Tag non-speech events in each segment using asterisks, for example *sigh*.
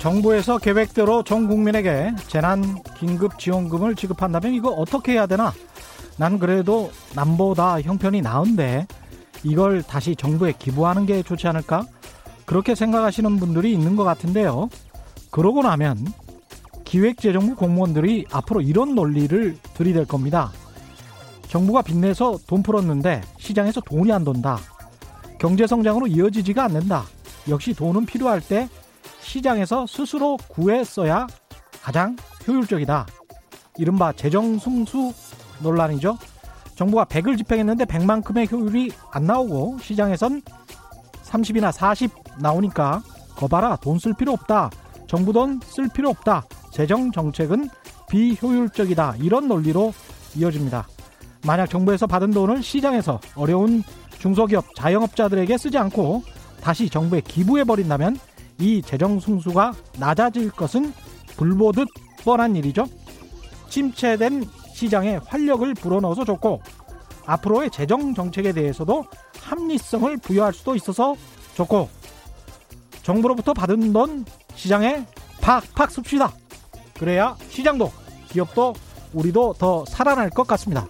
네, 정부에서 계획대로 전 국민에게 재난 긴급 지원금을 지급한다면 이거 어떻게 해야 되나? 난 그래도 남보다 형편이 나은데 이걸 다시 정부에 기부하는 게 좋지 않을까? 그렇게 생각하시는 분들이 있는 것 같은데요. 그러고 나면 기획재정부 공무원들이 앞으로 이런 논리를 들이댈 겁니다. 정부가 빚내서 돈 풀었는데 시장에서 돈이 안 돈다. 경제성장으로 이어지지가 않는다. 역시 돈은 필요할 때 시장에서 스스로 구했어야 가장 효율적이다. 이른바 재정승수 논란이죠. 정부가 100을 집행했는데 100만큼의 효율이 안 나오고 시장에선 30이나 40 나오니까 거봐라 돈 쓸 필요 없다. 정부 돈 쓸 필요 없다. 재정 정책은 비효율적이다. 이런 논리로 이어집니다. 만약 정부에서 받은 돈을 시장에서 어려운 중소기업 자영업자들에게 쓰지 않고 다시 정부에 기부해 버린다면 이 재정 승수가 낮아질 것은 불보듯 뻔한 일이죠. 침체된 시장에 활력을 불어넣어서 좋고 앞으로의 재정 정책에 대해서도 합리성을 부여할 수도 있어서 좋고 정부로부터 받은 돈 시장에 팍팍 씁시다. 그래야 시장도 기업도 우리도 더 살아날 것 같습니다.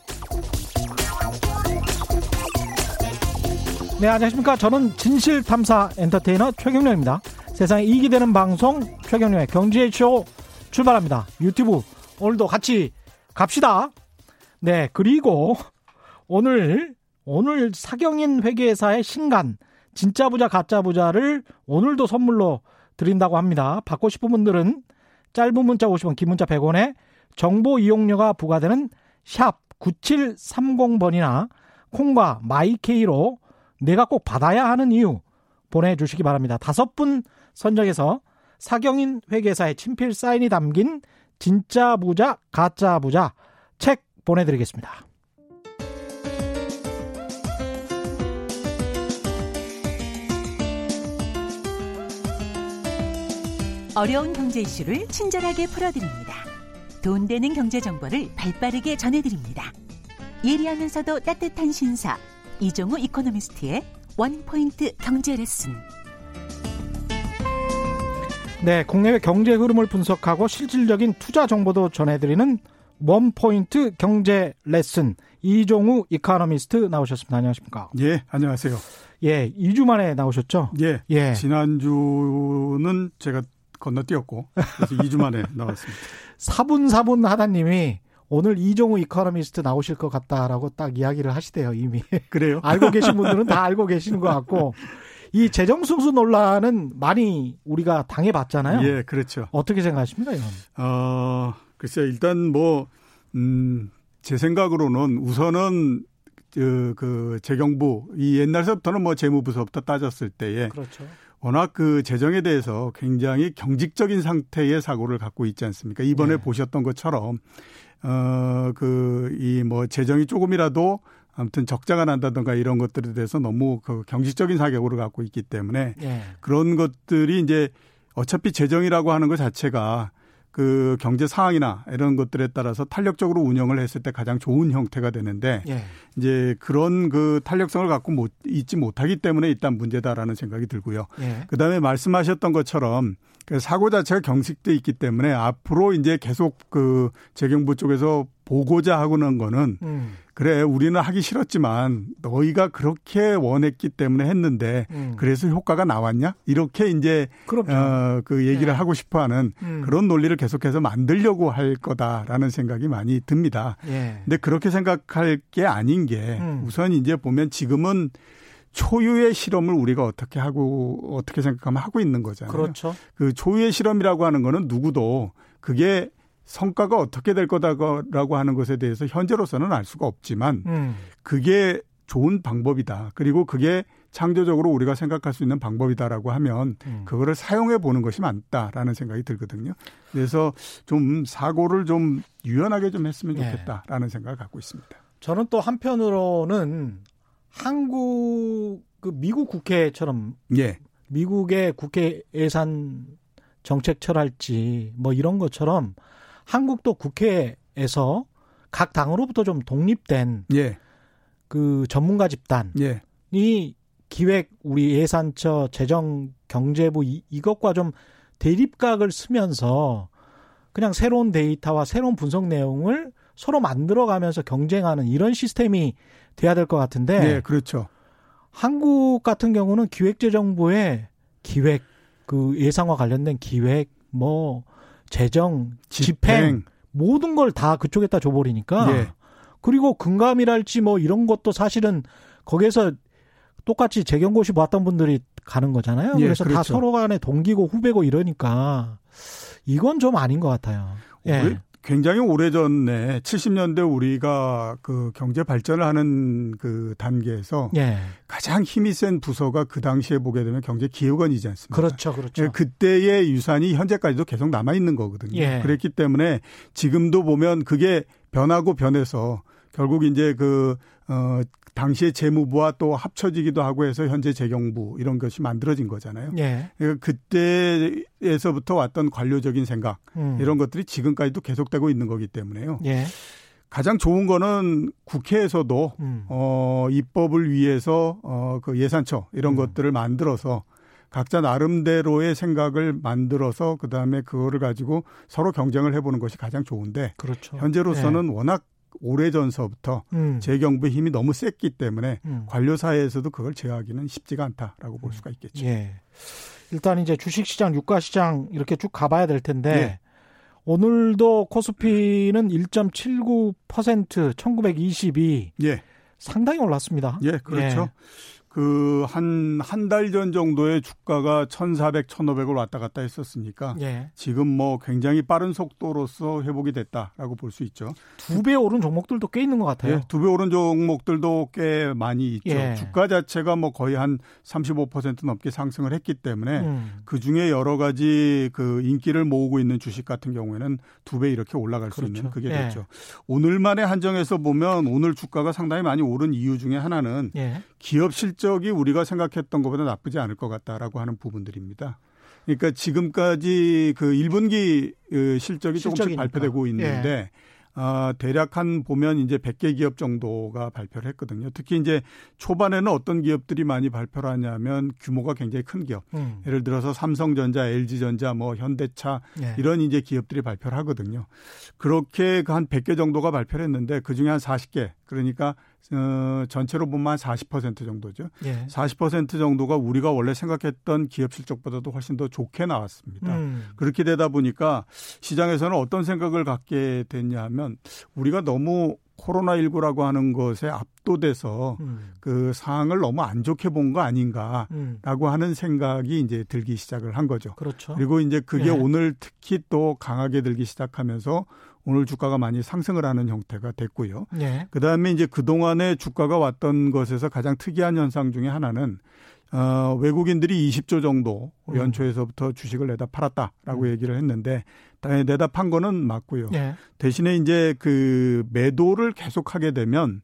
네, 안녕하십니까. 저는 진실탐사 엔터테이너 최경련입니다. 세상에 이익이 되는 방송 최경련의 경제쇼 출발합니다. 유튜브 오늘도 같이 갑시다. 네, 그리고 오늘, 오늘 사경인 회계사의 신간, 진짜 부자, 가짜 부자를 오늘도 선물로 드린다고 합니다. 받고 싶은 분들은 짧은 문자 50원, 긴 문자 100원에 정보 이용료가 부과되는 샵 9730번이나 콩과 마이케이로 내가 꼭 받아야 하는 이유 보내주시기 바랍니다. 다섯 분 선정해서 사경인 회계사의 친필 사인이 담긴 진짜 부자, 가짜 부자 책 보내드리겠습니다. 어려운 경제 이슈를 친절하게 풀어드립니다. 돈 되는 경제 정보를 발빠르게 전해드립니다. 예리하면서도 따뜻한 신사 이종우 economist의 one point 경제 레슨. 네, 국내외 경제 흐름을 분석하고 실질적인 투자 정보도 전해드리는 one point 경제 레슨 이종우 이코노미스트 나오셨습니다. 안녕하십니까? 예, 안녕하세요. 예, 2주 만에 나오셨죠? 예. 예. 지난주는 제가 건너뛰었고 그래서 2주 만에 나왔습니다. *laughs* 사분사분 하다님이 오늘 이종우 이코노미스트 나오실 것 같다라고 딱 이야기를 하시대요, 이미. *laughs* 그래요? 알고 계신 *laughs* 분들은 다 알고 계시는 것 같고. 이 재정 승수 논란은 많이 우리가 당해봤잖아요. 예, 그렇죠. 어떻게 생각하십니까, 이건? 어, 글쎄요, 일단 뭐, 음, 제 생각으로는 우선은 그, 그 재경부 이 옛날서부터는 뭐 재무부서부터 따졌을 때에 그렇죠. 워낙 그 재정에 대해서 굉장히 경직적인 상태의 사고를 갖고 있지 않습니까? 이번에 네. 보셨던 것처럼 어, 그, 이 뭐 재정이 조금이라도 아무튼 적자가 난다든가 이런 것들에 대해서 너무 그 경직적인 사격으로 갖고 있기 때문에 네. 그런 것들이 이제 어차피 재정이라고 하는 것 자체가 그 경제 상황이나 이런 것들에 따라서 탄력적으로 운영을 했을 때 가장 좋은 형태가 되는데 예. 이제 그런 그 탄력성을 갖고 못 있지 못하기 때문에 일단 문제다라는 생각이 들고요. 예. 그다음에 말씀하셨던 것처럼 그 사고 자체가 경직돼 있기 때문에 앞으로 이제 계속 그 재경부 쪽에서 보고자 하고는 거는 음. 그래 우리는 하기 싫었지만 너희가 그렇게 원했기 때문에 했는데 음. 그래서 효과가 나왔냐 이렇게 이제 어, 그 얘기를 네. 하고 싶어하는 음. 그런 논리를 계속해서 만들려고 할 거다라는 생각이 많이 듭니다. 예. 근데 그렇게 생각할 게 아닌 게 음. 우선 이제 보면 지금은 초유의 실험을 우리가 어떻게 하고 어떻게 생각하면 하고 있는 거잖아요. 그렇죠. 그 초유의 실험이라고 하는 거는 누구도 그게 성과가 어떻게 될 거다라고 하는 것에 대해서 현재로서는 알 수가 없지만 음. 그게 좋은 방법이다. 그리고 그게 창조적으로 우리가 생각할 수 있는 방법이다라고 하면 음. 그거를 사용해 보는 것이 맞다라는 생각이 들거든요. 그래서 좀 사고를 좀 유연하게 좀 했으면 예. 좋겠다라는 네. 생각을 갖고 있습니다. 저는 또 한편으로는 한국 그 미국 국회처럼 예. 미국의 국회 예산 정책 철할지 뭐 이런 것처럼 한국도 국회에서 각 당으로부터 좀 독립된 예. 그 전문가 집단이 예. 기획 우리 예산처 재정 경제부 이, 이것과 좀 대립각을 쓰면서 그냥 새로운 데이터와 새로운 분석 내용을 서로 만들어가면서 경쟁하는 이런 시스템이 돼야 될 것 같은데. 네, 그렇죠. 한국 같은 경우는 기획재정부의 기획, 그 예상과 관련된 기획, 뭐 재정, 집행, 집행. 모든 걸 다 그쪽에다 줘버리니까. 예. 그리고 금감이랄지 뭐 이런 것도 사실은 거기에서 똑같이 재경고시 보았던 분들이 가는 거잖아요. 예, 그래서 그렇죠. 다 서로 간에 동기고 후배고 이러니까 이건 좀 아닌 것 같아요. 예. 굉장히 오래전에 70년대 우리가 그 경제 발전을 하는 그 단계에서 예. 가장 힘이 센 부서가 그 당시에 보게 되면 경제 기획원이지 않습니까? 그렇죠, 그렇죠. 예, 그때의 유산이 현재까지도 계속 남아 있는 거거든요. 예. 그랬기 때문에 지금도 보면 그게 변하고 변해서 결국 이제 그, 어, 당시에 재무부와 또 합쳐지기도 하고 해서 현재 재경부 이런 것이 만들어진 거잖아요. 예. 그러니까 그때에서부터 왔던 관료적인 생각 음. 이런 것들이 지금까지도 계속되고 있는 거기 때문에요. 예. 가장 좋은 거는 국회에서도 음. 어 입법을 위해서 어그 예산처 이런 음. 것들을 만들어서 각자 나름대로의 생각을 만들어서 그다음에 그거를 가지고 서로 경쟁을 해 보는 것이 가장 좋은데 그렇죠. 현재로서는 네. 워낙 오래전서부터 음. 재경부 힘이 너무 셌기 때문에 음. 관료사회에서도 그걸 제어하기는 쉽지가 않다라고 볼 수가 있겠죠. 예. 일단 이제 주식시장, 유가시장 이렇게 쭉 가봐야 될 텐데 예. 오늘도 코스피는 1.79% 1922 예. 상당히 올랐습니다. 예, 그렇죠. 예. 그한 한 달 전 정도의 주가가 1,400, 1,500을 왔다 갔다 했었으니까 예. 지금 뭐 굉장히 빠른 속도로서 회복이 됐다라고 볼 수 있죠. 두 배 오른 종목들도 꽤 있는 것 같아요. 예, 두배 오른 종목들도 꽤 많이 있죠. 예. 주가 자체가 뭐 거의 한 35% 넘게 상승을 했기 때문에 음. 그 중에 여러 가지 그 인기를 모으고 있는 주식 같은 경우에는 두 배 이렇게 올라갈 그렇죠. 수 있는 그게 예. 됐죠. 오늘만에 한정해서 보면 오늘 주가가 상당히 많이 오른 이유 중에 하나는 예. 기업 실 적이 우리가 생각했던 것보다 나쁘지 않을 것 같다라고 하는 부분들입니다. 그러니까 지금까지 그 1분기 그 실적이 조금씩 발표되고 있는데 예. 어, 대략 한 보면 이제 100개 기업 정도가 발표를 했거든요. 특히 이제 초반에는 어떤 기업들이 많이 발표를 하냐면 규모가 굉장히 큰 기업. 음. 예를 들어서 삼성전자, LG전자, 뭐 현대차 예. 이런 이제 기업들이 발표를 하거든요. 그렇게 그한 100개 정도가 발표를 했는데 그중에 한 40개 그러니까 어, 전체로 보면 한40% 정도죠. 예. 40% 정도가 우리가 원래 생각했던 기업 실적보다도 훨씬 더 좋게 나왔습니다. 음. 그렇게 되다 보니까 시장에서는 어떤 생각을 갖게 됐냐 하면 우리가 너무 코로나19라고 하는 것에 압도돼서 음. 그 상황을 너무 안 좋게 본 거 아닌가라고 음. 하는 생각이 이제 들기 시작을 한 거죠. 그렇죠. 그리고 이제 그게 예. 오늘 특히 또 강하게 들기 시작하면서 오늘 주가가 많이 상승을 하는 형태가 됐고요. 예. 그다음에 이제 그동안에 주가가 왔던 것에서 가장 특이한 현상 중에 하나는 어, 외국인들이 20조 정도 음. 연초에서부터 주식을 내다 팔았다라고 음. 얘기를 했는데 내다 판 거는 맞고요. 예. 대신에 이제 그 매도를 계속하게 되면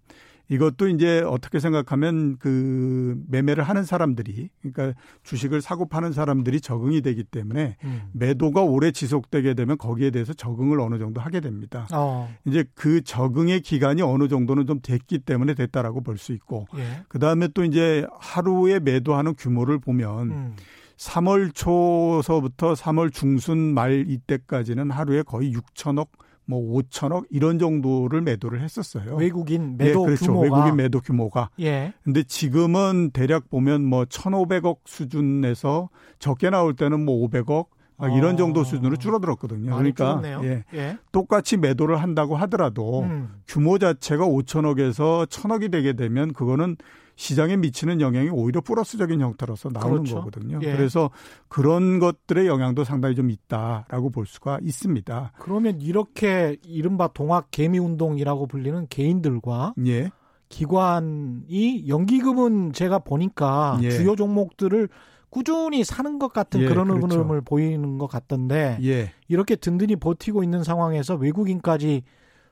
이것도 이제 어떻게 생각하면 그 매매를 하는 사람들이 그러니까 주식을 사고 파는 사람들이 적응이 되기 때문에 음. 매도가 오래 지속되게 되면 거기에 대해서 적응을 어느 정도 하게 됩니다. 어. 이제 그 적응의 기간이 어느 정도는 좀 됐기 때문에 됐다라고 볼 수 있고 예. 그다음에 또 이제 하루에 매도하는 규모를 보면 음. 3월 초서부터 3월 중순 말 이때까지는 하루에 거의 6천억 뭐 5천억 이런 정도를 매도를 했었어요. 외국인 매도 예, 그렇죠. 규모가 외국인 매도 규모가. 예. 근데 지금은 대략 보면 뭐 1,500억 수준에서 적게 나올 때는 뭐 500억 막 이런 어. 정도 수준으로 줄어들었거든요. 그러니까 예. 예. 똑같이 매도를 한다고 하더라도 음. 규모 자체가 5천억에서 1,000억이 되게 되면 그거는 시장에 미치는 영향이 오히려 플러스적인 형태로서 나오는 그렇죠. 거거든요. 예. 그래서 그런 것들의 영향도 상당히 좀 있다라고 볼 수가 있습니다. 그러면 이렇게 이른바 동학 개미 운동이라고 불리는 개인들과 예. 기관이 연기금은 제가 보니까 예. 주요 종목들을 꾸준히 사는 것 같은 예, 그런 그렇죠. 흐름을 보이는 것 같던데 예. 이렇게 든든히 버티고 있는 상황에서 외국인까지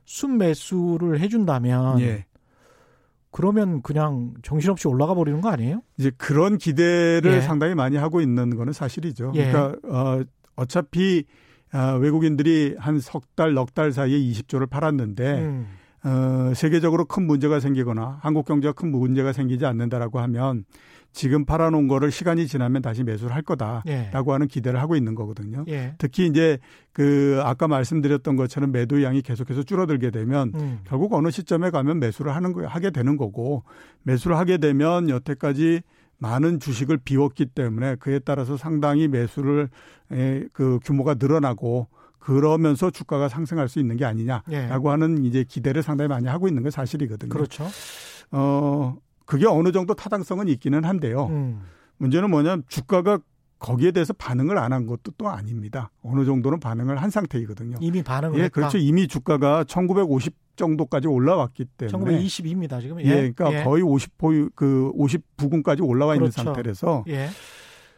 순매수를 해준다면 예. 그러면 그냥 정신없이 올라가 버리는 거 아니에요? 이제 그런 기대를 예. 상당히 많이 하고 있는 거는 사실이죠. 예. 그러니까 어, 어차피 어, 외국인들이 한 석 달, 넉 달 사이에 20조를 팔았는데 음. 어, 세계적으로 큰 문제가 생기거나 한국 경제가 큰 문제가 생기지 않는다라고 하면 지금 팔아놓은 거를 시간이 지나면 다시 매수를 할 거다라고 예. 하는 기대를 하고 있는 거거든요. 예. 특히 이제 그 아까 말씀드렸던 것처럼 매도 양이 계속해서 줄어들게 되면 음. 결국 어느 시점에 가면 매수를 하는 거 하게 되는 거고 매수를 하게 되면 여태까지 많은 주식을 비웠기 때문에 그에 따라서 상당히 매수를 그 규모가 늘어나고 그러면서 주가가 상승할 수 있는 게 아니냐라고 예. 하는 이제 기대를 상당히 많이 하고 있는 게 사실이거든요. 그렇죠. 어 그게 어느 정도 타당성은 있기는 한데요. 음. 문제는 뭐냐면 주가가 거기에 대해서 반응을 안 한 것도 또 아닙니다. 어느 정도는 반응을 한 상태이거든요. 이미 반응을 예, 했다. 그렇죠. 이미 주가가 1950 정도까지 올라왔기 때문에 1920입니다. 지금 예, 예 그러니까 예. 거의 50포 그 50부근까지 올라와 그렇죠. 있는 상태라서 예.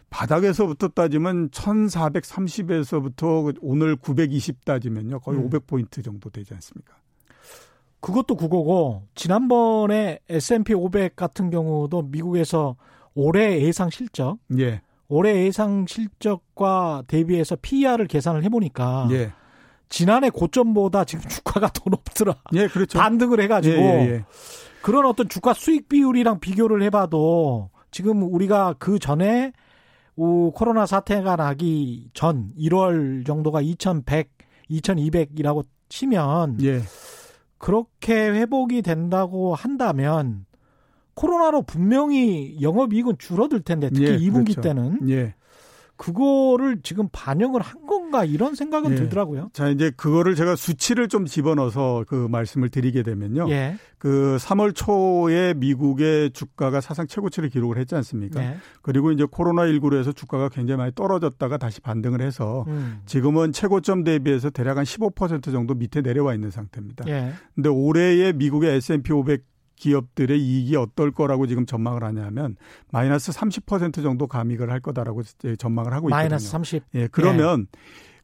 바닥에서부터 따지면 1430에서부터 오늘 920 따지면요. 거의 음. 500포인트 정도 되지 않습니까? 그것도 그거고 지난번에 S&P 500 같은 경우도 미국에서 올해 예상 실적 예. 올해 예상 실적과 대비해서 PER을 계산을 해 보니까 예. 지난해 고점보다 지금 *laughs* 주가가 더 높더라. 예, 그렇죠. 반등을 해가지고 예, 예, 예. 그런 어떤 주가 수익 비율이랑 비교를 해봐도 지금 우리가 그 전에 코로나 사태가 나기 전 1월 정도가 2,100, 2,200이라고 치면 예. 그렇게 회복이 된다고 한다면 코로나로 분명히 영업이익은 줄어들 텐데 특히 예, 2분기 그렇죠. 때는 예. 그거를 지금 반영을 한 건가 이런 생각은 예. 들더라고요. 자, 이제 그거를 제가 수치를 좀 집어넣어서 그 말씀을 드리게 되면요. 예. 그 3월 초에 미국의 주가가 사상 최고치를 기록을 했지 않습니까? 예. 그리고 이제 코로나19로 해서 주가가 굉장히 많이 떨어졌다가 다시 반등을 해서 음. 지금은 최고점 대비해서 대략 한 15% 정도 밑에 내려와 있는 상태입니다. 예. 근데 올해의 미국의 S&P 500 기업들의 이익이 어떨 거라고 지금 전망을 하냐면 마이너스 30% 정도 감익을 할 거다라고 전망을 하고 있거든요. 마이너스 30. 예, 그러면 예.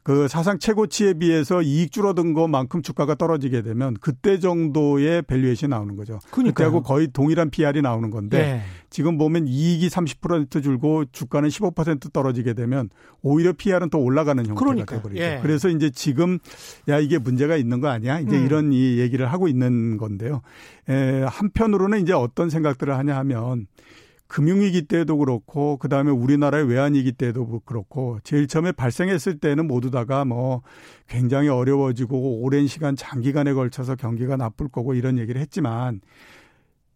그 사상 최고치에 비해서 이익 줄어든 것만큼 주가가 떨어지게 되면 그때 정도의 valuation이 나오는 거죠. 그러니까 그때하고 거의 동일한 PER이 나오는 건데 예. 지금 보면 이익이 30% 줄고 주가는 15% 떨어지게 되면 오히려 PER은 더 올라가는 형태가. 돼버리죠. 예. 그래서 이제 지금 야 이게 문제가 있는 거 아니야? 이제 음. 이런 이 얘기를 하고 있는 건데요. 에, 한편으로는 이제 어떤 생각들을 하냐 하면 금융위기 때도 그렇고 그다음에 우리나라의 외환위기 때도 그렇고 제일 처음에 발생했을 때는 모두 다가 뭐 굉장히 어려워지고 오랜 시간 장기간에 걸쳐서 경기가 나쁠 거고 이런 얘기를 했지만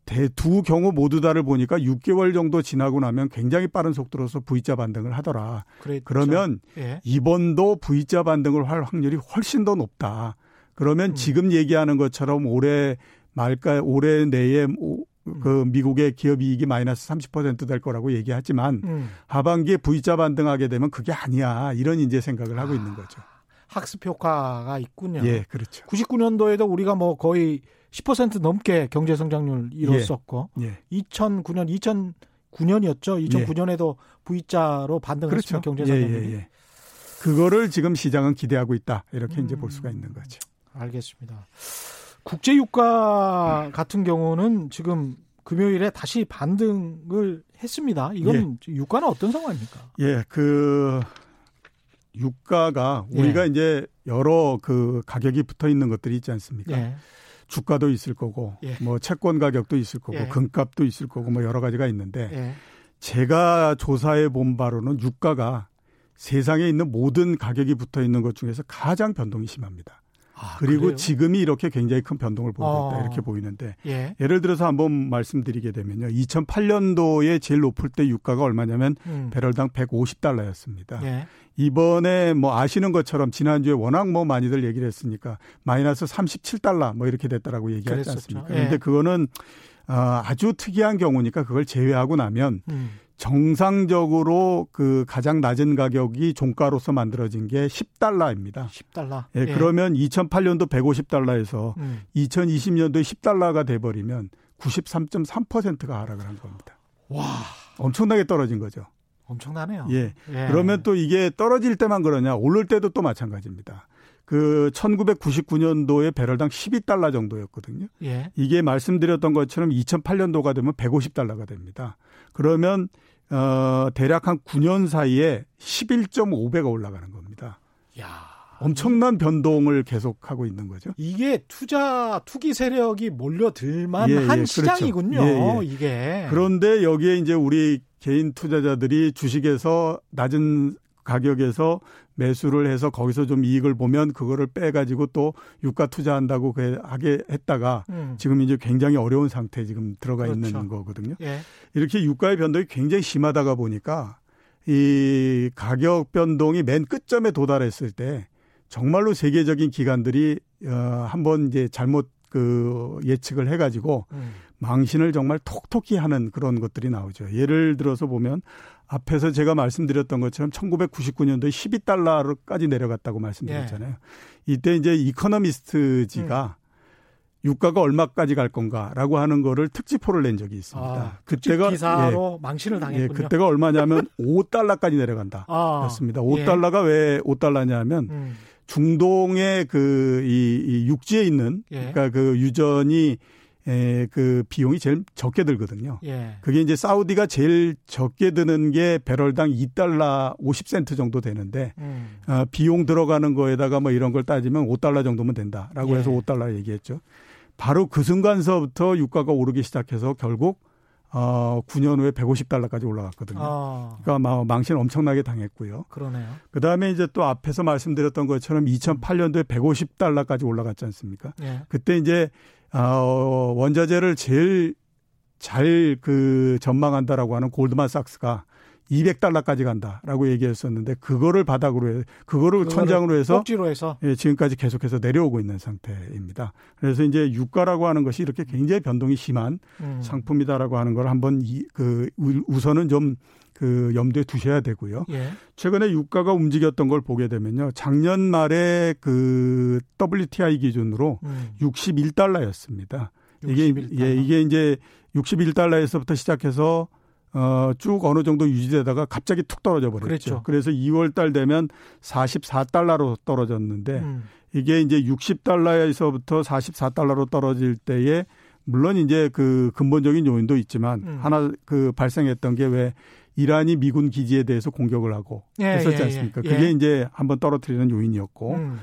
대두 경우 모두 다를 보니까 6개월 정도 지나고 나면 굉장히 빠른 속도로서 V자 반등을 하더라. 그랬죠. 그러면 예. 이번도 V자 반등을 할 확률이 훨씬 더 높다. 그러면 음. 지금 얘기하는 것처럼 올해 말까 올해 내에 음. 그 미국의 기업 이익이 마이너스 30%될 거라고 얘기하지만 음. 하반기에 V자 반등하게 되면 그게 아니야. 이런 이제 생각을 하고 아, 있는 거죠. 학습 효과가 있군요. 예, 그렇죠. 99년도에도 우리가 뭐 거의 10% 넘게 경제 성장률 이뤘었고 예, 예. 2009년 2009년이었죠. 2009년에도 예. V자로 반등했으면 그렇죠. 경제 성장률이 예, 예, 예. 그거를 지금 시장은 기대하고 있다. 이렇게 음, 이제 볼 수가 있는 거죠. 알겠습니다. 국제유가 같은 경우는 지금 금요일에 다시 반등을 했습니다. 이건 예. 유가는 어떤 상황입니까? 예, 그 유가가 우리가 예. 이제 여러 그 가격이 붙어 있는 것들이 있지 않습니까? 예. 주가도 있을 거고, 예. 뭐 채권 가격도 있을 거고, 예. 금값도 있을 거고, 뭐 여러 가지가 있는데 예. 제가 조사해 본 바로는 유가가 세상에 있는 모든 가격이 붙어 있는 것 중에서 가장 변동이 심합니다. 아, 그리고 그래요? 지금이 이렇게 굉장히 큰 변동을 보이고 있다 어. 이렇게 보이는데 예. 를 들어서 한번 말씀드리게 되면요. 2008년도에 제일 높을 때 유가가 얼마냐면 음. 배럴당 150달러였습니다. 예. 이번에 뭐 아시는 것처럼 지난주에 워낙 뭐 많이들 얘기를 했으니까 마이너스 37달러 뭐 이렇게 됐다라고 얘기하지 그랬었죠. 않습니까? 그런데 예. 그거는 어, 아주 특이한 경우니까 그걸 제외하고 나면 음. 정상적으로 그 가장 낮은 가격이 종가로서 만들어진 게 10달러입니다. 10달러. 예, 예. 그러면 2008년도 150달러에서 음. 2020년도에 10달러가 돼 버리면 93.3%가 하락을 한 겁니다. 와, 엄청나게 떨어진 거죠. 엄청나네요. 예. 예. 그러면 또 이게 떨어질 때만 그러냐? 오를 때도 또 마찬가지입니다. 그 1999년도에 배럴당 12달러 정도였거든요. 예. 이게 말씀드렸던 것처럼 2008년도가 되면 150달러가 됩니다. 그러면 어 대략 한 9년 사이에 11.5배가 올라가는 겁니다. 야. 엄청난 변동을 계속하고 있는 거죠. 이게 투자 투기 세력이 몰려들만 예, 한 예, 그렇죠. 시장이군요. 예, 예. 이게 그런데 여기에 이제 우리 개인 투자자들이 주식에서 낮은 가격에서 매수를 해서 거기서 좀 이익을 보면 그거를 빼가지고 또 유가 투자한다고 하게 했다가 음. 지금 이제 굉장히 어려운 상태에 지금 들어가 그렇죠. 있는 거거든요. 예. 이렇게 유가의 변동이 굉장히 심하다가 보니까 이 가격 변동이 맨 끝점에 도달했을 때 정말로 세계적인 기관들이 어 한번 이제 잘못 그 예측을 해가지고 음. 망신을 정말 톡톡히 하는 그런 것들이 나오죠. 예를 들어서 보면 앞에서 제가 말씀드렸던 것처럼 1999년도에 12달러까지 내려갔다고 말씀드렸잖아요. 예. 이때 이제 이코노미스트지가 음. 유가가 얼마까지 갈 건가라고 하는 거를 특집포를 낸 적이 있습니다. 아, 그때가 기사로 예, 망신을 당했군요. 예, 그때가 얼마냐면 *laughs* 5달러까지 내려간다. 아, 였습니다. 5달러가 예. 왜 5달러냐면 음. 중동의 그이 이 육지에 있는 예. 그러니까 그 유전이 에, 그 비용이 제일 적게 들거든요. 예. 그게 이제 사우디가 제일 적게 드는 게 배럴당 2달러 50센트 정도 되는데 음. 어, 비용 들어가는 거에다가 뭐 이런 걸 따지면 5달러 정도면 된다라고 예. 해서 5달러 얘기했죠. 바로 그 순간서부터 유가가 오르기 시작해서 결국 어 9년 후에 150달러까지 올라갔거든요. 아. 그러니까 망신 엄청나게 당했고요. 그러네요. 그 다음에 이제 또 앞에서 말씀드렸던 것처럼 2008년도에 150달러까지 올라갔지 않습니까? 예. 그때 이제 어, 원자재를 제일 잘 그 전망한다라고 하는 골드만삭스가 200달러까지 간다라고 얘기했었는데 그거를 바닥으로 해 그거를 천장으로 해서 꼭지로 해서 예, 지금까지 계속해서 내려오고 있는 상태입니다. 그래서 이제 유가라고 하는 것이 이렇게 굉장히 변동이 심한 음. 상품이다라고 하는 걸 한번 이, 그 우선은 좀 그 염두에 두셔야 되고요. 예. 최근에 유가가 움직였던 걸 보게 되면요. 작년 말에 그 WTI 기준으로 음. 61달러였습니다. 61달러. 이게 예, 이게 이제 61달러에서부터 시작해서 어, 쭉 어느 정도 유지되다가 갑자기 툭 떨어져 버렸죠. 그랬죠. 그래서 2월 달 되면 44달러로 떨어졌는데 음. 이게 이제 60달러에서부터 44달러로 떨어질 때에 물론 이제 그 근본적인 요인도 있지만 음. 하나 그 발생했던 게 왜 이란이 미군 기지에 대해서 공격을 하고 예, 했었지 예, 않습니까? 예, 예. 그게 이제 한번 떨어뜨리는 요인이었고 음.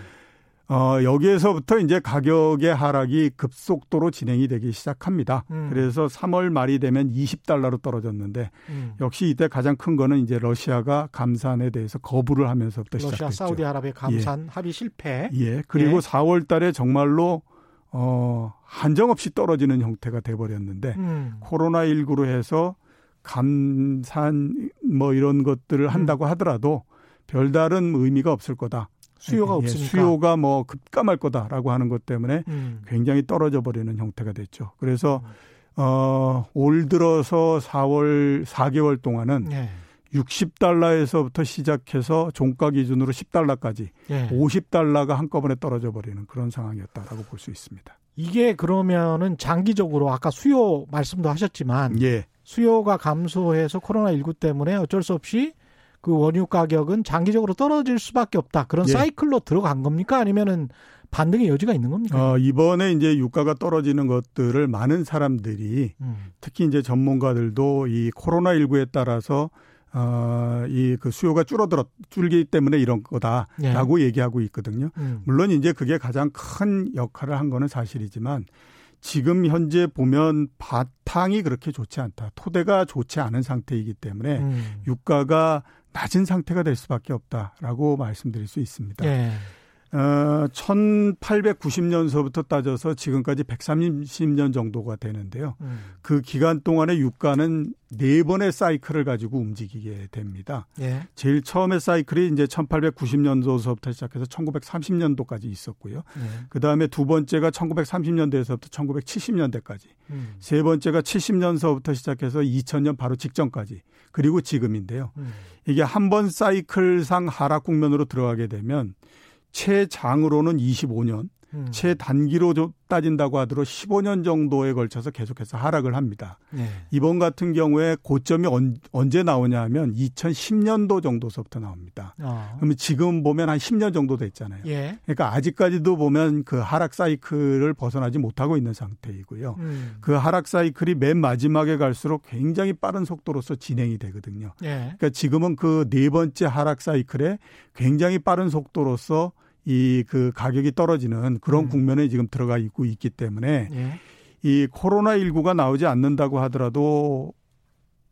어, 여기에서부터 이제 가격의 하락이 급속도로 진행이 되기 시작합니다. 음. 그래서 3월 말이 되면 20달러로 떨어졌는데 음. 역시 이때 가장 큰 거는 이제 러시아가 감산에 대해서 거부를 하면서부터 러시아, 시작했죠. 러시아 사우디아라비아 감산 예. 합의 실패. 예. 그리고 예. 4월 달에 정말로 어, 한정없이 떨어지는 형태가 돼 버렸는데 음. 코로나 19로 해서 감산 뭐 이런 것들을 한다고 음. 하더라도 별다른 의미가 없을 거다. 수요가 예, 없으니까 수요가 뭐 급감할 거다라고 하는 것 때문에 음. 굉장히 떨어져 버리는 형태가 됐죠. 그래서 음. 어, 올 들어서 4월 4개월 동안은 예. 60달러에서부터 시작해서 종가 기준으로 10달러까지 예. 50달러가 한꺼번에 떨어져 버리는 그런 상황이었다라고 볼 수 있습니다. 이게 그러면은 장기적으로 아까 수요 말씀도 하셨지만 예. 수요가 감소해서 코로나 19 때문에 어쩔 수 없이 그 원유 가격은 장기적으로 떨어질 수밖에 없다. 그런 예. 사이클로 들어간 겁니까? 아니면은 반등의 여지가 있는 겁니까? 어, 이번에 이제 유가가 떨어지는 것들을 많은 사람들이 음. 특히 이제 전문가들도 이 코로나19에 따라서 어, 이 그 수요가 줄어들었, 줄기 때문에 이런 거다라고 예. 얘기하고 있거든요. 음. 물론 이제 그게 가장 큰 역할을 한 거는 사실이지만 지금 현재 보면 바탕이 그렇게 좋지 않다. 토대가 좋지 않은 상태이기 때문에 음. 유가가 낮은 상태가 될 수밖에 없다라고 말씀드릴 수 있습니다. 예. 어, 1890년서부터 따져서 지금까지 130년 정도가 되는데요. 음. 그 기간 동안의 유가는 네 번의 사이클을 가지고 움직이게 됩니다. 예. 제일 처음에 사이클이 이제 1890년도서부터 시작해서 1930년도까지 있었고요. 예. 그 다음에 두 번째가 1930년대에서부터 1970년대까지. 음. 세 번째가 70년서부터 시작해서 2000년 바로 직전까지. 그리고 지금인데요. 음. 이게 한 번 사이클상 하락 국면으로 들어가게 되면 최장으로는 25년, 음. 최단기로 따진다고 하더라도 15년 정도에 걸쳐서 계속해서 하락을 합니다. 네. 이번 같은 경우에 고점이 언, 제 나오냐 하면 2010년도 정도서부터 나옵니다. 어. 그러면 지금 보면 한 10년 정도 됐잖아요. 예. 그러니까 아직까지도 보면 그 하락 사이클을 벗어나지 못하고 있는 상태이고요. 음. 그 하락 사이클이 맨 마지막에 갈수록 굉장히 빠른 속도로서 진행이 되거든요. 예. 그러니까 지금은 그 네 번째 하락 사이클에 굉장히 빠른 속도로서 이 그 가격이 떨어지는 그런 음. 국면에 지금 들어가 있고 있기 때문에 예. 이 코로나 19가 나오지 않는다고 하더라도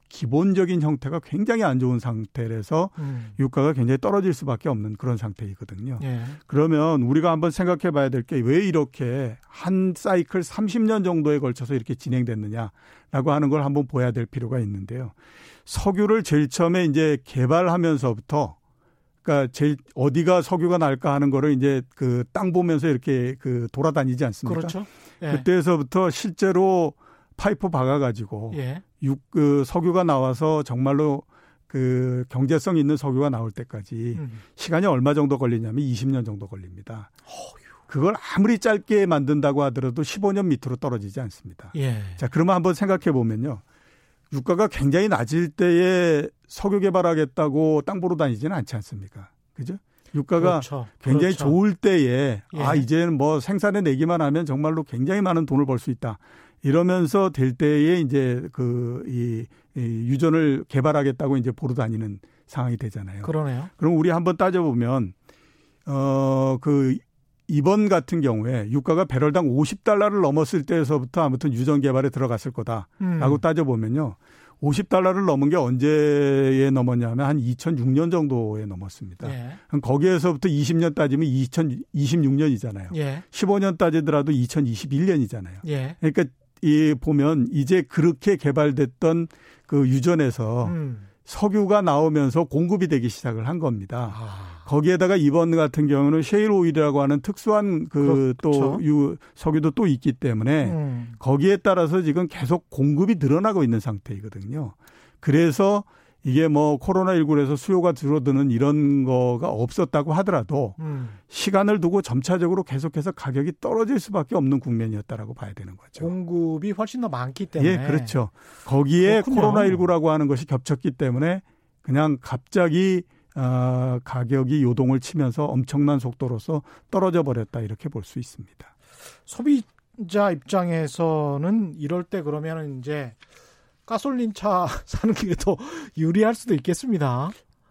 기본적인 형태가 굉장히 안 좋은 상태라서 음. 유가가 굉장히 떨어질 수밖에 없는 그런 상태이거든요. 예. 그러면 우리가 한번 생각해 봐야 될 게 왜 이렇게 한 사이클 30년 정도에 걸쳐서 이렇게 진행됐느냐라고 하는 걸 한번 봐야 될 필요가 있는데요. 석유를 제일 처음에 이제 개발하면서부터 그러니까 제일 어디가 석유가 날까 하는 거를 이제 그 땅 보면서 이렇게 그 돌아다니지 않습니까? 그렇죠. 예. 그때서부터 실제로 파이프 박아가지고 예. 육, 그 석유가 나와서 정말로 그 경제성 있는 석유가 나올 때까지 음. 시간이 얼마 정도 걸리냐면 20년 정도 걸립니다. 어휴. 그걸 아무리 짧게 만든다고 하더라도 15년 밑으로 떨어지지 않습니다. 예. 자, 그러면 한번 생각해 보면요. 유가가 굉장히 낮을 때에 석유 개발하겠다고 땅 보러 다니지는 않지 않습니까? 그죠? 유가가 그렇죠. 굉장히 그렇죠. 좋을 때에 예. 아 이제는 뭐 생산해 내기만 하면 정말로 굉장히 많은 돈을 벌 수 있다. 이러면서 될 때에 이제 그이 이 유전을 개발하겠다고 이제 보러 다니는 상황이 되잖아요. 그러네요. 그럼 우리 한번 따져 보면 어그 이번 같은 경우에 유가가 배럴당 50달러를 넘었을 때에서부터 아무튼 유전 개발에 들어갔을 거다라고 음. 따져 보면요. 50달러를 넘은 게 언제에 넘었냐면 한 2006년 정도에 넘었습니다. 예. 거기에서부터 20년 따지면 2026년이잖아요. 예. 15년 따지더라도 2021년이잖아요. 예. 그러니까 이 보면 이제 그렇게 개발됐던 그 유전에서 음. 석유가 나오면서 공급이 되기 시작을 한 겁니다. 아. 거기에다가 이번 같은 경우는 셰일 오일이라고 하는 특수한 그또 그렇죠. 석유도 또 있기 때문에 음. 거기에 따라서 지금 계속 공급이 늘어나고 있는 상태이거든요. 그래서 이게 뭐 코로나19에서 수요가 줄어드는 이런 거가 없었다고 하더라도 음. 시간을 두고 점차적으로 계속해서 가격이 떨어질 수밖에 없는 국면이었다라고 봐야 되는 거죠. 공급이 훨씬 더 많기 때문에. 예, 그렇죠. 거기에 코로나19라고 하는 것이 겹쳤기 때문에 그냥 갑자기 어, 가격이 요동을 치면서 엄청난 속도로서 떨어져 버렸다 이렇게 볼 수 있습니다. 소비자 입장에서는 이럴 때 그러면은 이제 가솔린 차 *laughs* 사는 게 더 유리할 수도 있겠습니다.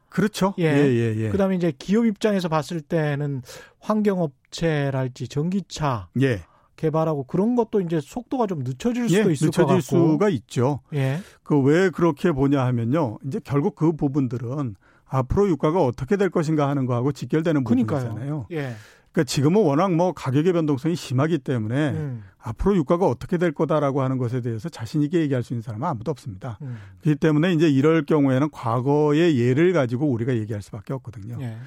그렇죠. 예. 예, 예, 예. 그다음에 이제 기업 입장에서 봤을 때는 환경업체랄지 전기차 예. 개발하고 그런 것도 이제 속도가 좀 늦춰질 수도 예, 있을 늦춰질 것 같고. 수가 있죠. 예. 그 왜 그렇게 보냐 하면요. 이제 결국 그 부분들은 앞으로 유가가 어떻게 될 것인가 하는 거하고 직결되는. 부분이잖아요. 예. 그러니까 지금은 워낙 뭐 가격의 변동성이 심하기 때문에 음. 앞으로 유가가 어떻게 될 거다라고 하는 것에 대해서 자신 있게 얘기할 수 있는 사람은 아무도 없습니다. 음. 그렇기 때문에 이제 이럴 경우에는 과거의 예를 가지고 우리가 얘기할 수밖에 없거든요. 예.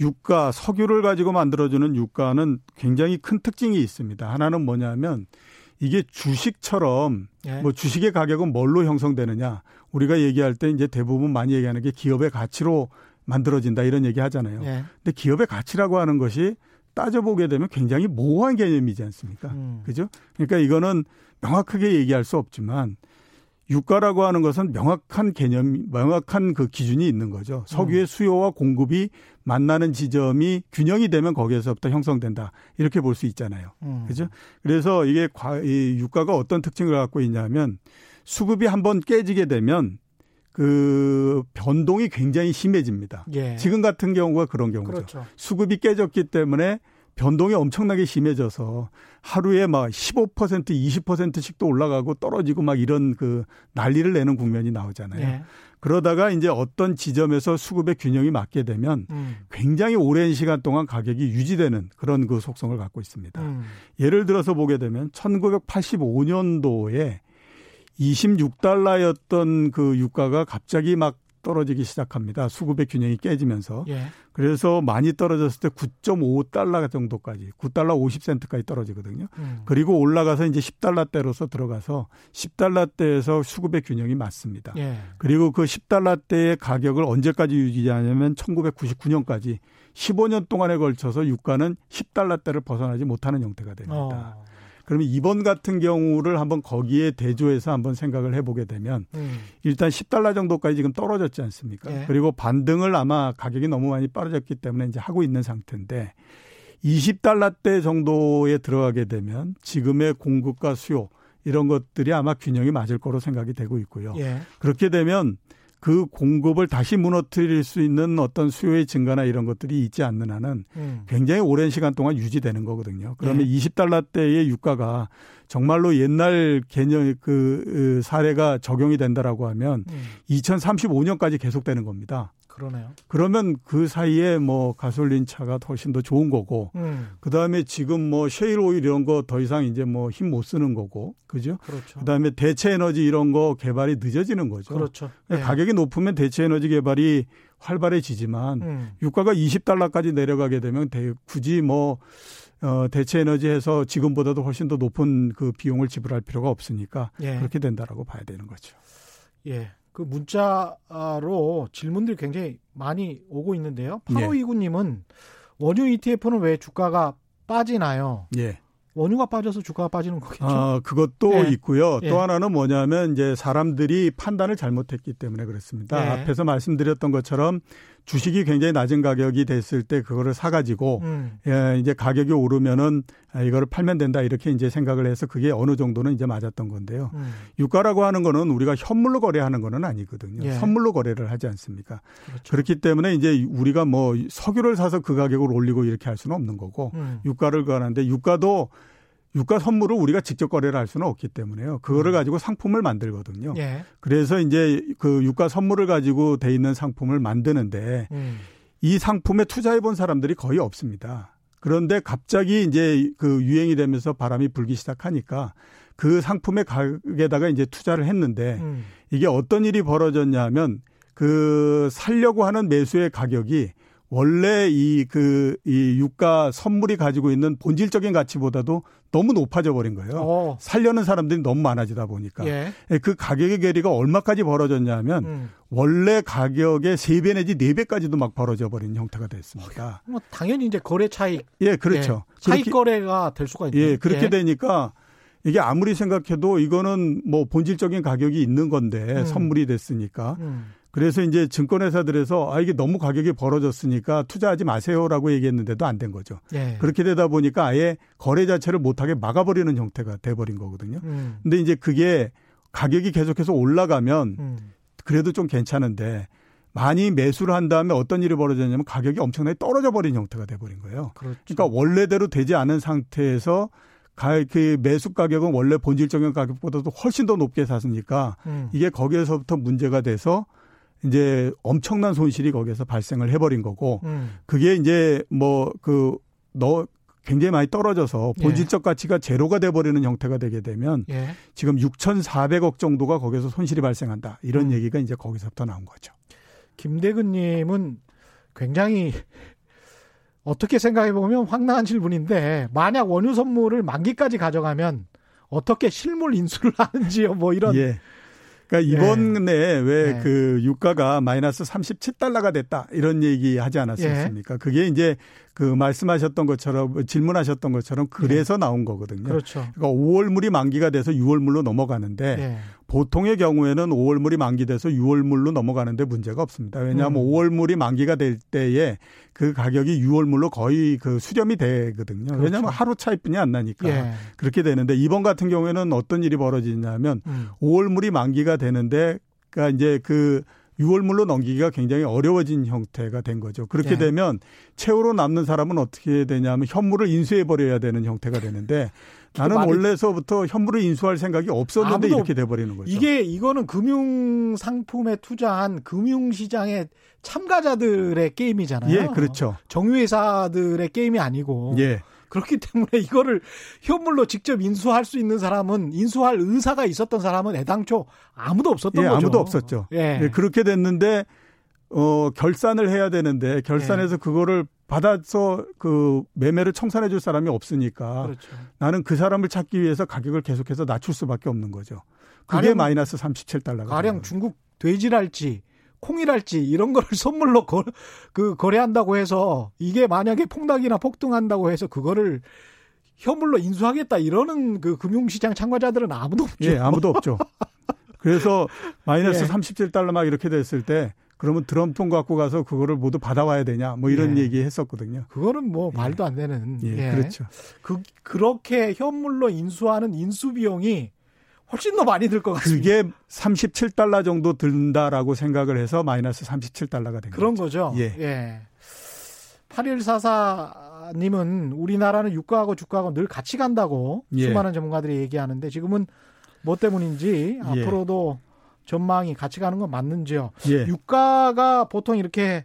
유가, 석유를 가지고 만들어주는 유가는 굉장히 큰 특징이 있습니다. 하나는 뭐냐면 이게 주식처럼 예. 뭐 주식의 가격은 뭘로 형성되느냐 우리가 얘기할 때 이제 대부분 많이 얘기하는 게 기업의 가치로 만들어진다 이런 얘기 하잖아요. 예. 근데 기업의 가치라고 하는 것이 따져보게 되면 굉장히 모호한 개념이지 않습니까? 음. 그죠? 그러니까 이거는 명확하게 얘기할 수 없지만 유가라고 하는 것은 명확한 개념, 명확한 그 기준이 있는 거죠. 석유의 음. 수요와 공급이 만나는 지점이 균형이 되면 거기에서부터 형성된다. 이렇게 볼 수 있잖아요. 음. 그죠? 그래서 이게 이 유가가 어떤 특징을 갖고 있냐면 수급이 한번 깨지게 되면 그 변동이 굉장히 심해집니다. 예. 지금 같은 경우가 그런 경우죠. 그렇죠. 수급이 깨졌기 때문에 변동이 엄청나게 심해져서 하루에 막 15% 20%씩도 올라가고 떨어지고 막 이런 그 난리를 내는 국면이 나오잖아요. 예. 그러다가 이제 어떤 지점에서 수급의 균형이 맞게 되면 음. 굉장히 오랜 시간 동안 가격이 유지되는 그런 그 속성을 갖고 있습니다. 음. 예를 들어서 보게 되면 1985년도에 26달러였던 그 유가가 갑자기 막 떨어지기 시작합니다. 수급의 균형이 깨지면서. 예. 그래서 많이 떨어졌을 때 9.5달러 정도까지, 9달러 50센트까지 떨어지거든요. 음. 그리고 올라가서 이제 10달러대로서 들어가서 10달러대에서 수급의 균형이 맞습니다. 예. 그리고 그 10달러대의 가격을 언제까지 유지하냐면 1999년까지 15년 동안에 걸쳐서 유가는 10달러대를 벗어나지 못하는 형태가 됩니다. 어. 그러면 이번 같은 경우를 한번 거기에 대조해서 한번 생각을 해보게 되면 음. 일단 10달러 정도까지 지금 떨어졌지 않습니까? 예. 그리고 반등을 아마 가격이 너무 많이 빠져졌기 때문에 이제 하고 있는 상태인데 20달러대 정도에 들어가게 되면 지금의 공급과 수요 이런 것들이 아마 균형이 맞을 거로 생각이 되고 있고요. 예. 그렇게 되면 그 공급을 다시 무너뜨릴 수 있는 어떤 수요의 증가나 이런 것들이 있지 않는 한은 음. 굉장히 오랜 시간 동안 유지되는 거거든요. 그러면 네. 20달러대의 유가가 정말로 옛날 개념 그 사례가 적용이 된다라고 하면 음. 2035년까지 계속되는 겁니다. 그러네요. 그러면 그 사이에 뭐 가솔린 차가 훨씬 더 좋은 거고, 음. 그 다음에 지금 뭐 셰일 오일 이런 거 더 이상 이제 뭐 힘 못 쓰는 거고, 그죠? 그렇죠. 그 다음에 대체 에너지 이런 거 개발이 늦어지는 거죠. 그렇죠. 네. 가격이 높으면 대체 에너지 개발이 활발해지지만 음. 유가가 20달러까지 내려가게 되면 대, 굳이 뭐 어, 대체 에너지에서 지금보다도 훨씬 더 높은 그 비용을 지불할 필요가 없으니까 예. 그렇게 된다라고 봐야 되는 거죠. 예. 그 문자로 질문들이 굉장히 많이 오고 있는데요. 8529님은 예. 원유 ETF는 왜 주가가 빠지나요? 예. 원유가 빠져서 주가가 빠지는 거겠죠. 아, 그것도 예. 있고요. 또 예. 하나는 뭐냐면 이제 사람들이 판단을 잘못했기 때문에 그렇습니다. 예. 앞에서 말씀드렸던 것처럼 주식이 굉장히 낮은 가격이 됐을 때 그거를 사가지고 음. 예, 이제 가격이 오르면은 아, 이거를 팔면 된다 이렇게 이제 생각을 해서 그게 어느 정도는 이제 맞았던 건데요. 음. 유가라고 하는 거는 우리가 현물로 거래하는 거는 아니거든요. 예. 선물로 거래를 하지 않습니까? 그렇죠. 그렇기 때문에 이제 우리가 뭐 석유를 사서 그 가격을 올리고 이렇게 할 수는 없는 거고 음. 유가를 거하는데 유가도 유가 선물을 우리가 직접 거래를 할 수는 없기 때문에요. 그거를 음. 가지고 상품을 만들거든요. 예. 그래서 이제 그 유가 선물을 가지고 돼 있는 상품을 만드는데 음. 이 상품에 투자해 본 사람들이 거의 없습니다. 그런데 갑자기 이제 그 유행이 되면서 바람이 불기 시작하니까 그 상품의 가격에다가 이제 투자를 했는데 음. 이게 어떤 일이 벌어졌냐 하면 그 살려고 하는 매수의 가격이 원래 이 그 이 유가 선물이 가지고 있는 본질적인 가치보다도 너무 높아져 버린 거예요. 어. 살려는 사람들이 너무 많아지다 보니까 예. 예그 가격의 괴리가 얼마까지 벌어졌냐면 음. 원래 가격의 3배 내지 4배까지도 막 벌어져 버린 형태가 됐습니다. 뭐 당연히 이제 거래 차익 예, 그렇죠. 예. 차익 거래가 될 수가 있네요. 예, 그렇게 예. 되니까 이게 아무리 생각해도 이거는 뭐 본질적인 가격이 있는 건데 음. 선물이 됐으니까 음. 그래서 이제 증권회사들에서 아 이게 너무 가격이 벌어졌으니까 투자하지 마세요라고 얘기했는데도 안 된 거죠. 예. 그렇게 되다 보니까 아예 거래 자체를 못하게 막아버리는 형태가 돼버린 거거든요. 음. 근데 이제 그게 가격이 계속해서 올라가면 음. 그래도 좀 괜찮은데 많이 매수를 한 다음에 어떤 일이 벌어졌냐면 가격이 엄청나게 떨어져 버린 형태가 돼버린 거예요. 그렇죠. 그러니까 원래대로 되지 않은 상태에서 그 매수 가격은 원래 본질적인 가격보다도 훨씬 더 높게 샀으니까 음. 이게 거기에서부터 문제가 돼서 이제 엄청난 손실이 거기에서 발생을 해버린 거고 음. 그게 이제 뭐그너 굉장히 많이 떨어져서 예. 본질적 예. 가치가 제로가 돼버리는 형태가 되게 되면 예. 지금 6,400억 정도가 거기서 손실이 발생한다 이런 음. 얘기가 이제 거기서부터 나온 거죠. 김대근님은 굉장히 *laughs* 어떻게 생각해 보면 황당한 질문인데 만약 원유 선물을 만기까지 가져가면 어떻게 실물 인수를 *laughs* 하는지요? 뭐 이런 예. 그러니까 이번에 예. 왜그 예. 유가가 마이너스 37달러가 됐다 이런 얘기 하지 않았습니까? 예. 그게 이제 그 말씀하셨던 것처럼 질문하셨던 것처럼 그래서 예. 나온 거거든요. 그렇죠. 그러니까 5월 물이 만기가 돼서 6월 물로 넘어가는데 예. 보통의 경우에는 5월물이 만기돼서 6월물로 넘어가는데 문제가 없습니다. 왜냐하면 음. 5월물이 만기가 될 때에 그 가격이 6월물로 거의 그 수렴이 되거든요. 그렇죠. 왜냐하면 하루 차이뿐이 안 나니까 예. 그렇게 되는데 이번 같은 경우에는 어떤 일이 벌어지냐면 음. 5월물이 만기가 되는데 그러니까 이제 그 6월물로 넘기기가 굉장히 어려워진 형태가 된 거죠. 그렇게 네. 되면 채우로 남는 사람은 어떻게 되냐면 현물을 인수해 버려야 되는 형태가 되는데 나는 원래서부터 현물을 인수할 생각이 없었는데 이렇게 돼 버리는 거죠. 이게 이거는 금융 상품에 투자한 금융 시장의 참가자들의 게임이잖아요. 예, 그렇죠. 정유회사들의 게임이 아니고. 예. 그렇기 때문에 이거를 현물로 직접 인수할 수 있는 사람은 인수할 의사가 있었던 사람은 애당초 아무도 없었던 예, 거죠. 아무도 없었죠. 예. 예. 그렇게 됐는데 어 결산을 해야 되는데 결산해서 예. 그거를 받아서 그 매매를 청산해 줄 사람이 없으니까 그렇죠. 나는 그 사람을 찾기 위해서 가격을 계속해서 낮출 수밖에 없는 거죠. 그게 가령, 마이너스 37달러가 가령 중국 돼지랄지 콩이랄지 이런 거를 *laughs* 선물로 거, 그 거래한다고 해서 이게 만약에 폭락이나 폭등한다고 해서 그거를 현물로 인수하겠다 이러는 그 금융시장 참가자들은 아무도 없죠. 예, 아무도 없죠. 그래서 *laughs* 마이너스 예. 37달러 막 이렇게 됐을 때 그러면 드럼통 갖고 가서 그거를 모두 받아와야 되냐 뭐 이런 예. 얘기 했었거든요. 그거는 뭐 예. 말도 안 되는. 예, 예. 그렇죠. 그 그렇게 현물로 인수하는 인수 비용이 훨씬 더 많이 들 것 같습니다. 그게 37달러 정도 든다라고 생각을 해서 마이너스 37달러가 된 그런 거죠. 예. 예. 8144님은 우리나라는 유가하고 주가하고 늘 같이 간다고 예. 수많은 전문가들이 얘기하는데 지금은 뭐 때문인지 예. 앞으로도 전망이 같이 가는 건 맞는지요. 예. 유가가 보통 이렇게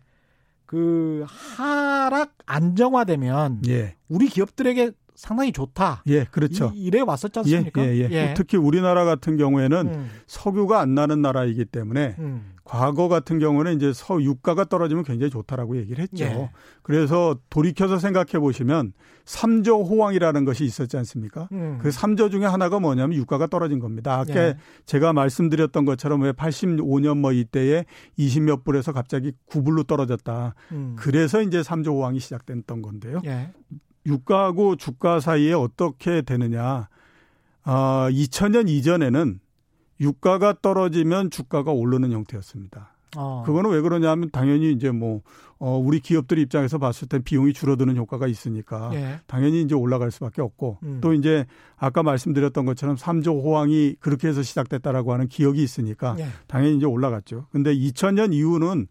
그 하락 안정화되면 예. 우리 기업들에게 상당히 좋다. 예, 그렇죠. 이, 래 왔었지 않습니까? 예, 예, 예. 예. 특히 우리나라 같은 경우에는 음. 석유가 안 나는 나라이기 때문에 음. 과거 같은 경우는 이제 서 유가가 떨어지면 굉장히 좋다라고 얘기를 했죠. 예. 그래서 돌이켜서 생각해 보시면 3조 호황이라는 것이 있었지 않습니까? 음. 그 3조 중에 하나가 뭐냐면 유가가 떨어진 겁니다. 아까 예. 제가 말씀드렸던 것처럼 왜 85년 뭐 이때에 20몇 불에서 갑자기 9불로 떨어졌다. 음. 그래서 이제 3조 호황이 시작됐던 건데요. 예. 유가하고 주가 사이에 어떻게 되느냐. 아, 2000년 이전에는 유가가 떨어지면 주가가 오르는 형태였습니다. 어. 그거는 왜 그러냐면 당연히 이제 뭐, 어, 우리 기업들 입장에서 봤을 때 비용이 줄어드는 효과가 있으니까 예. 당연히 이제 올라갈 수밖에 없고 음. 또 이제 아까 말씀드렸던 것처럼 3조 호황이 그렇게 해서 시작됐다라고 하는 기억이 있으니까 예. 당연히 이제 올라갔죠. 근데 2000년 이후는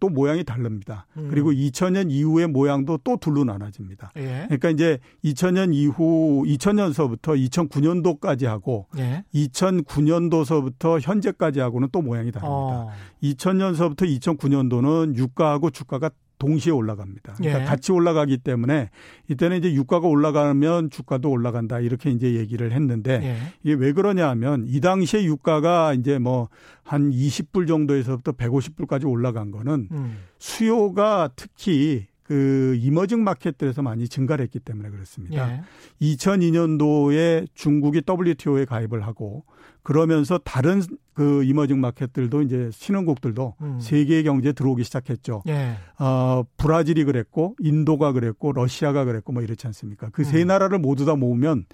또 모양이 다릅니다. 음. 그리고 2000년 이후의 모양도 또 둘로 나눠집니다. 예. 그러니까 이제 2000년 이후 2000년서부터 2009년도까지 하고 예. 2009년도서부터 현재까지 하고는 또 모양이 다릅니다. 어. 2000년서부터 2009년도는 유가하고 주가가 동시에 올라갑니다. 그러니까 예. 같이 올라가기 때문에 이때는 이제 유가가 올라가면 주가도 올라간다 이렇게 이제 얘기를 했는데 예. 이게 왜 그러냐 하면 이 당시에 유가가 이제 뭐 한 20불 정도에서부터 150불까지 올라간 거는 음. 수요가 특히 그 이머징 마켓들에서 많이 증가를 했기 때문에 그렇습니다. 예. 2002년도에 중국이 WTO에 가입을 하고 그러면서 다른 그 이머징 마켓들도 이제 신흥국들도 음. 세계 경제에 들어오기 시작했죠. 예. 어, 브라질이 그랬고 인도가 그랬고 러시아가 그랬고 뭐 이렇지 않습니까? 그세 음. 나라를 모두 다 모으면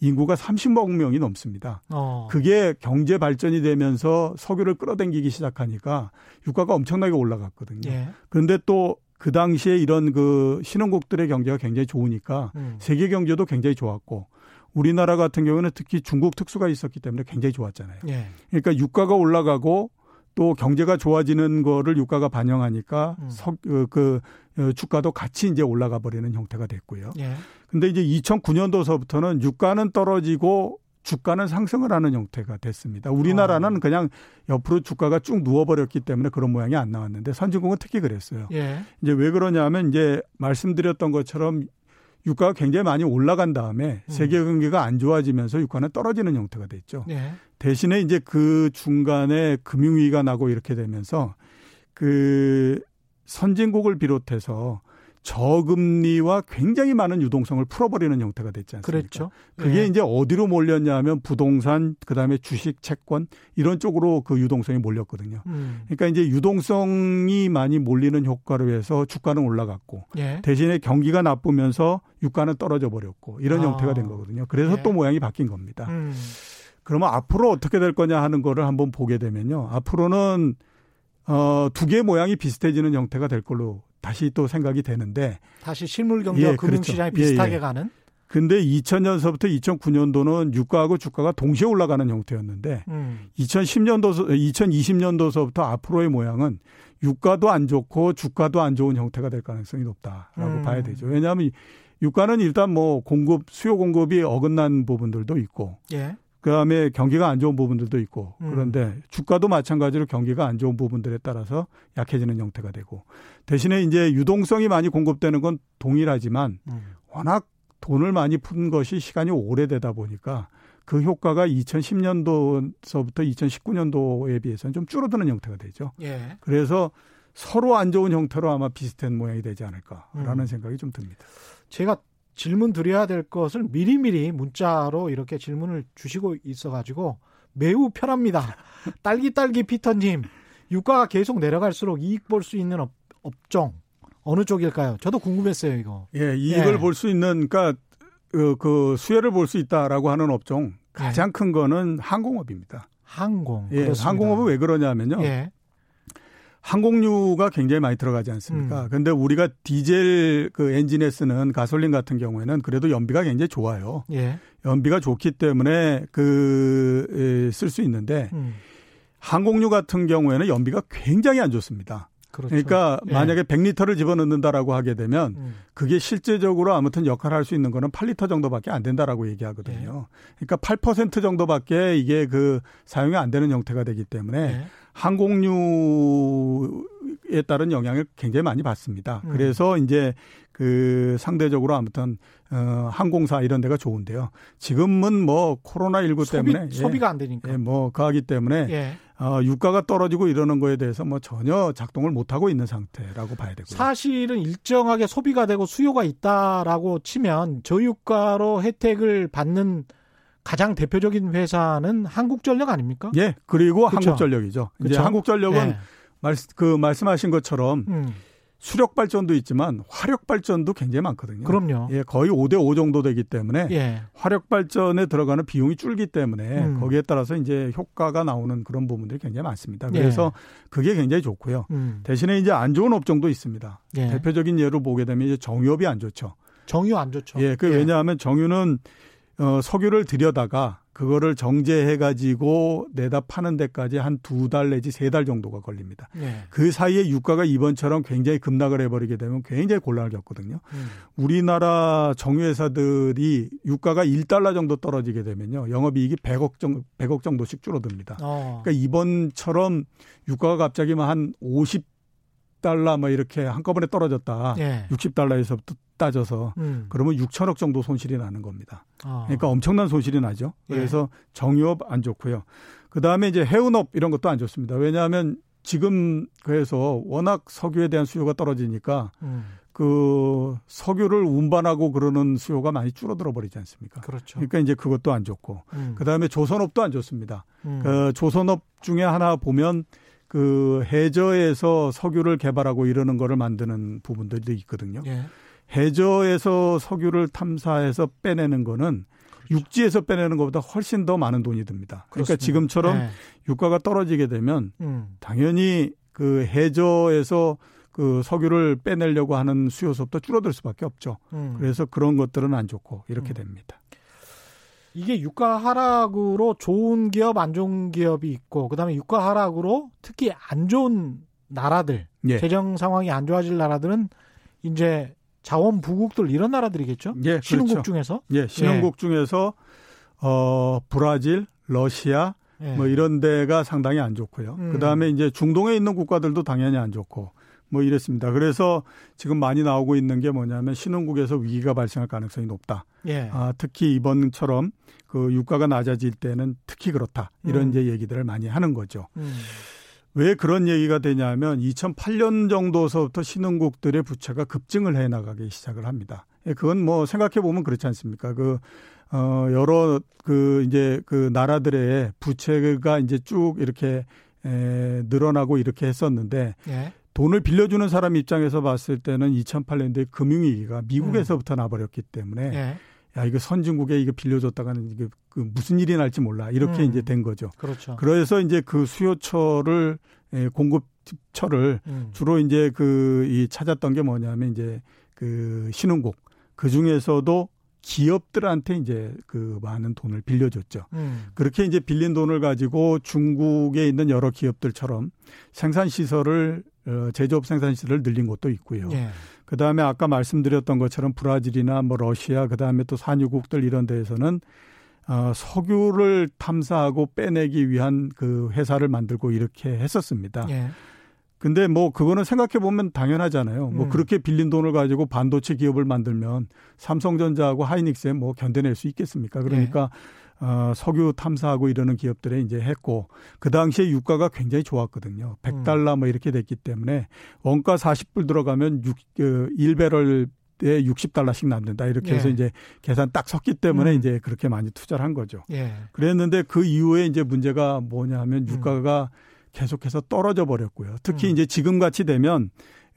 인구가 30억 명이 넘습니다. 어. 그게 경제 발전이 되면서 석유를 끌어당기기 시작하니까 유가가 엄청나게 올라갔거든요. 예. 그런데 또 그 당시에 이런 그 신흥국들의 경제가 굉장히 좋으니까 음. 세계 경제도 굉장히 좋았고 우리나라 같은 경우는 특히 중국 특수가 있었기 때문에 굉장히 좋았잖아요. 예. 그러니까 유가가 올라가고 또 경제가 좋아지는 거를 유가가 반영하니까 음. 석, 그, 그 어, 주가도 같이 이제 올라가 버리는 형태가 됐고요. 예. 근데 이제 2009년도서부터는 유가는 떨어지고 주가는 상승을 하는 형태가 됐습니다. 우리나라는 어. 그냥 옆으로 주가가 쭉 누워버렸기 때문에 그런 모양이 안 나왔는데 선진국은 특히 그랬어요. 예. 이제 왜 그러냐면 이제 말씀드렸던 것처럼 유가가 굉장히 많이 올라간 다음에 음. 세계 경기가 안 좋아지면서 유가는 떨어지는 형태가 됐죠. 예. 대신에 이제 그 중간에 금융위기가 나고 이렇게 되면서 그 선진국을 비롯해서 저금리와 굉장히 많은 유동성을 풀어버리는 형태가 됐지 않습니까? 그렇죠. 그게 예. 이제 어디로 몰렸냐 하면 부동산, 그 다음에 주식, 채권 이런 쪽으로 그 유동성이 몰렸거든요. 음. 그러니까 이제 유동성이 많이 몰리는 효과로 해서 주가는 올라갔고 예. 대신에 경기가 나쁘면서 유가는 떨어져 버렸고 이런 아. 형태가 된 거거든요. 그래서 예. 또 모양이 바뀐 겁니다. 음. 그러면 앞으로 어떻게 될 거냐 하는 거를 한번 보게 되면요. 앞으로는 어, 두 개의 모양이 비슷해지는 형태가 될 걸로 다시 또 생각이 되는데 다시 실물 경제와 예, 금융시장이 그렇죠. 비슷하게 예, 예. 가는 근데 2000년서부터 2009년도는 유가하고 주가가 동시에 올라가는 형태였는데 음. 2010년도 2020년도서부터 앞으로의 모양은 유가도 안 좋고 주가도 안 좋은 형태가 될 가능성이 높다라고 음. 봐야 되죠. 왜냐하면 유가는 일단 뭐 공급 수요 공급이 어긋난 부분들도 있고 예. 그다음에 경기가 안 좋은 부분들도 있고 음. 그런데 주가도 마찬가지로 경기가 안 좋은 부분들에 따라서 약해지는 형태가 되고 대신에 이제 유동성이 많이 공급되는 건 동일하지만 음. 워낙 돈을 많이 푼 것이 시간이 오래되다 보니까 그 효과가 2010년도서부터 2019년도에 비해서는 좀 줄어드는 형태가 되죠. 예. 그래서 서로 안 좋은 형태로 아마 비슷한 모양이 되지 않을까라는 음. 생각이 좀 듭니다. 제가 질문 드려야 될 것을 미리미리 문자로 이렇게 질문을 주시고 있어가지고 매우 편합니다. *laughs* 딸기딸기 피터님, 유가가 계속 내려갈수록 이익 볼 수 있는 업, 업종 어느 쪽일까요? 저도 궁금했어요 이거. 예, 이익을 예. 볼수 있는 그러니까 그, 그 수혜를 볼 수 있다라고 하는 업종 가장 예. 큰 거는 항공업입니다. 항공. 예, 그렇습니다. 항공업은 왜 그러냐면요. 예. 항공유가 굉장히 많이 들어가지 않습니까? 음. 근데 우리가 디젤 그 엔진에 쓰는 가솔린 같은 경우에는 그래도 연비가 굉장히 좋아요. 예. 연비가 좋기 때문에 그 쓸 수 있는데 음. 항공유 같은 경우에는 연비가 굉장히 안 좋습니다. 그렇죠. 그러니까 예. 만약에 100리터를 집어넣는다라고 하게 되면 음. 그게 실제적으로 아무튼 역할을 할 수 있는 거는 8리터 정도밖에 안 된다라고 얘기하거든요. 예. 그러니까 8% 정도밖에 이게 그 사용이 안 되는 형태가 되기 때문에 예. 항공유에 따른 영향을 굉장히 많이 받습니다. 음. 그래서 이제 그 상대적으로 아무튼 어 항공사 이런 데가 좋은데요. 지금은 뭐 코로나 19 때문에 예, 소비가 안 되니까 예, 뭐 가기 때문에 예. 어 유가가 떨어지고 이러는 거에 대해서 뭐 전혀 작동을 못 하고 있는 상태라고 봐야 되고요. 사실은 일정하게 소비가 되고 수요가 있다라고 치면 저유가로 혜택을 받는 가장 대표적인 회사는 한국전력 아닙니까? 예. 그리고 그렇죠? 한국전력이죠. 그렇죠? 이제 한국전력은 예. 말, 그 말씀하신 것처럼 음. 수력 발전도 있지만 화력 발전도 굉장히 많거든요. 그럼요. 예, 거의 5대 5 정도 되기 때문에 예. 화력 발전에 들어가는 비용이 줄기 때문에 음. 거기에 따라서 이제 효과가 나오는 그런 부분들이 굉장히 많습니다. 예. 그래서 예. 그게 굉장히 좋고요. 음. 대신에 이제 안 좋은 업종도 있습니다. 예. 대표적인 예로 보게 되면 이제 정유업이 안 좋죠. 정유 안 좋죠. 예, 그 예. 왜냐하면 정유는 어, 석유를 들여다가 그거를 정제해 가지고 내다 파는 데까지 한 두 달 내지 세 달 정도가 걸립니다. 네. 그 사이에 유가가 이번처럼 굉장히 급락을 해버리게 되면 굉장히 곤란을 겪거든요. 음. 우리나라 정유회사들이 유가가 1달러 정도 떨어지게 되면요. 영업이익이 100억 정도, 100억 정도씩 줄어듭니다. 어. 그러니까 이번처럼 유가가 갑자기 한 50달러 뭐 이렇게 한꺼번에 떨어졌다. 네. 60달러에서부터 따져서 음. 그러면 6천억 정도 손실이 나는 겁니다. 아. 그러니까 엄청난 손실이 나죠. 예. 그래서 예. 정유업 안 좋고요. 그 다음에 이제 해운업 이런 것도 안 좋습니다. 왜냐하면 지금 그래서 워낙 석유에 대한 수요가 떨어지니까 음. 그 석유를 운반하고 그러는 수요가 많이 줄어들어 버리지 않습니까? 그렇죠. 그러니까 이제 그것도 안 좋고 음. 그다음에 조선업도 안 좋습니다. 음. 그 조선업 중에 하나 보면 그 해저에서 석유를 개발하고 이러는 거를 만드는 부분들도 있거든요. 예. 해저에서 석유를 탐사해서 빼내는 거는 그렇죠. 육지에서 빼내는 것보다 훨씬 더 많은 돈이 듭니다. 그러니까 그렇습니다. 지금처럼 네. 유가가 떨어지게 되면 음. 당연히 그 해저에서 그 석유를 빼내려고 하는 수요섭도 줄어들 수밖에 없죠. 음. 그래서 그런 것들은 안 좋고 이렇게 음. 됩니다. 이게 유가 하락으로 좋은 기업, 안 좋은 기업이 있고, 그 다음에 유가 하락으로 특히 안 좋은 나라들, 예. 재정 상황이 안 좋아질 나라들은 이제 자원 부국들 이런 나라들이겠죠? 예, 신흥국 그렇죠. 중에서? 예, 신흥국 예. 중에서 어 브라질, 러시아 예. 뭐 이런 데가 상당히 안 좋고요. 음. 그다음에 이제 중동에 있는 국가들도 당연히 안 좋고 뭐 이랬습니다. 그래서 지금 많이 나오고 있는 게 뭐냐면 신흥국에서 위기가 발생할 가능성이 높다. 예. 아, 특히 이번처럼 그 유가가 낮아질 때는 특히 그렇다. 이런 음. 이제 얘기들을 많이 하는 거죠. 음. 왜 그런 얘기가 되냐면 2008년 정도서부터 신흥국들의 부채가 급증을 해 나가기 시작을 합니다. 예, 그건 뭐 생각해 보면 그렇지 않습니까? 그, 어, 여러 그 이제 그 나라들의 부채가 이제 쭉 이렇게 에, 늘어나고 이렇게 했었는데 예. 돈을 빌려주는 사람 입장에서 봤을 때는 2008년도에 금융위기가 미국에서부터 음. 나버렸기 때문에 예. 야 이거 선진국에 이거 빌려줬다가는 이게 그 무슨 일이 날지 몰라 이렇게 음. 이제 된 거죠. 그렇죠. 그래서 이제 그 수요처를 예, 공급처를 음. 주로 이제 그 이 찾았던 게 뭐냐면 이제 그 신흥국 그 중에서도 기업들한테 이제 그 많은 돈을 빌려줬죠. 음. 그렇게 이제 빌린 돈을 가지고 중국에 있는 여러 기업들처럼 생산 시설을 어, 제조업 생산 시설을 늘린 것도 있고요. 예. 그 다음에 아까 말씀드렸던 것처럼 브라질이나 뭐 러시아, 그 다음에 또 산유국들 이런 데에서는 어, 석유를 탐사하고 빼내기 위한 그 회사를 만들고 이렇게 했었습니다. 예. 근데 뭐 그거는 생각해 보면 당연하잖아요. 뭐 음. 뭐 그렇게 빌린 돈을 가지고 반도체 기업을 만들면 삼성전자하고 하이닉스에 뭐 견뎌낼 수 있겠습니까? 그러니까 예. 어, 석유 탐사하고 이러는 기업들에 이제 했고 그 당시에 유가가 굉장히 좋았거든요. 100달러 뭐 이렇게 됐기 때문에 원가 40불 들어가면 6, 그 1배럴 에 60달러씩 남는다. 이렇게 해서 예. 이제 계산 딱 섰기 때문에 음. 이제 그렇게 많이 투자를 한 거죠. 예. 그랬는데 그 이후에 이제 문제가 뭐냐 하면 음. 유가가 음. 계속해서 떨어져 버렸고요. 특히 음. 이제 지금 같이 되면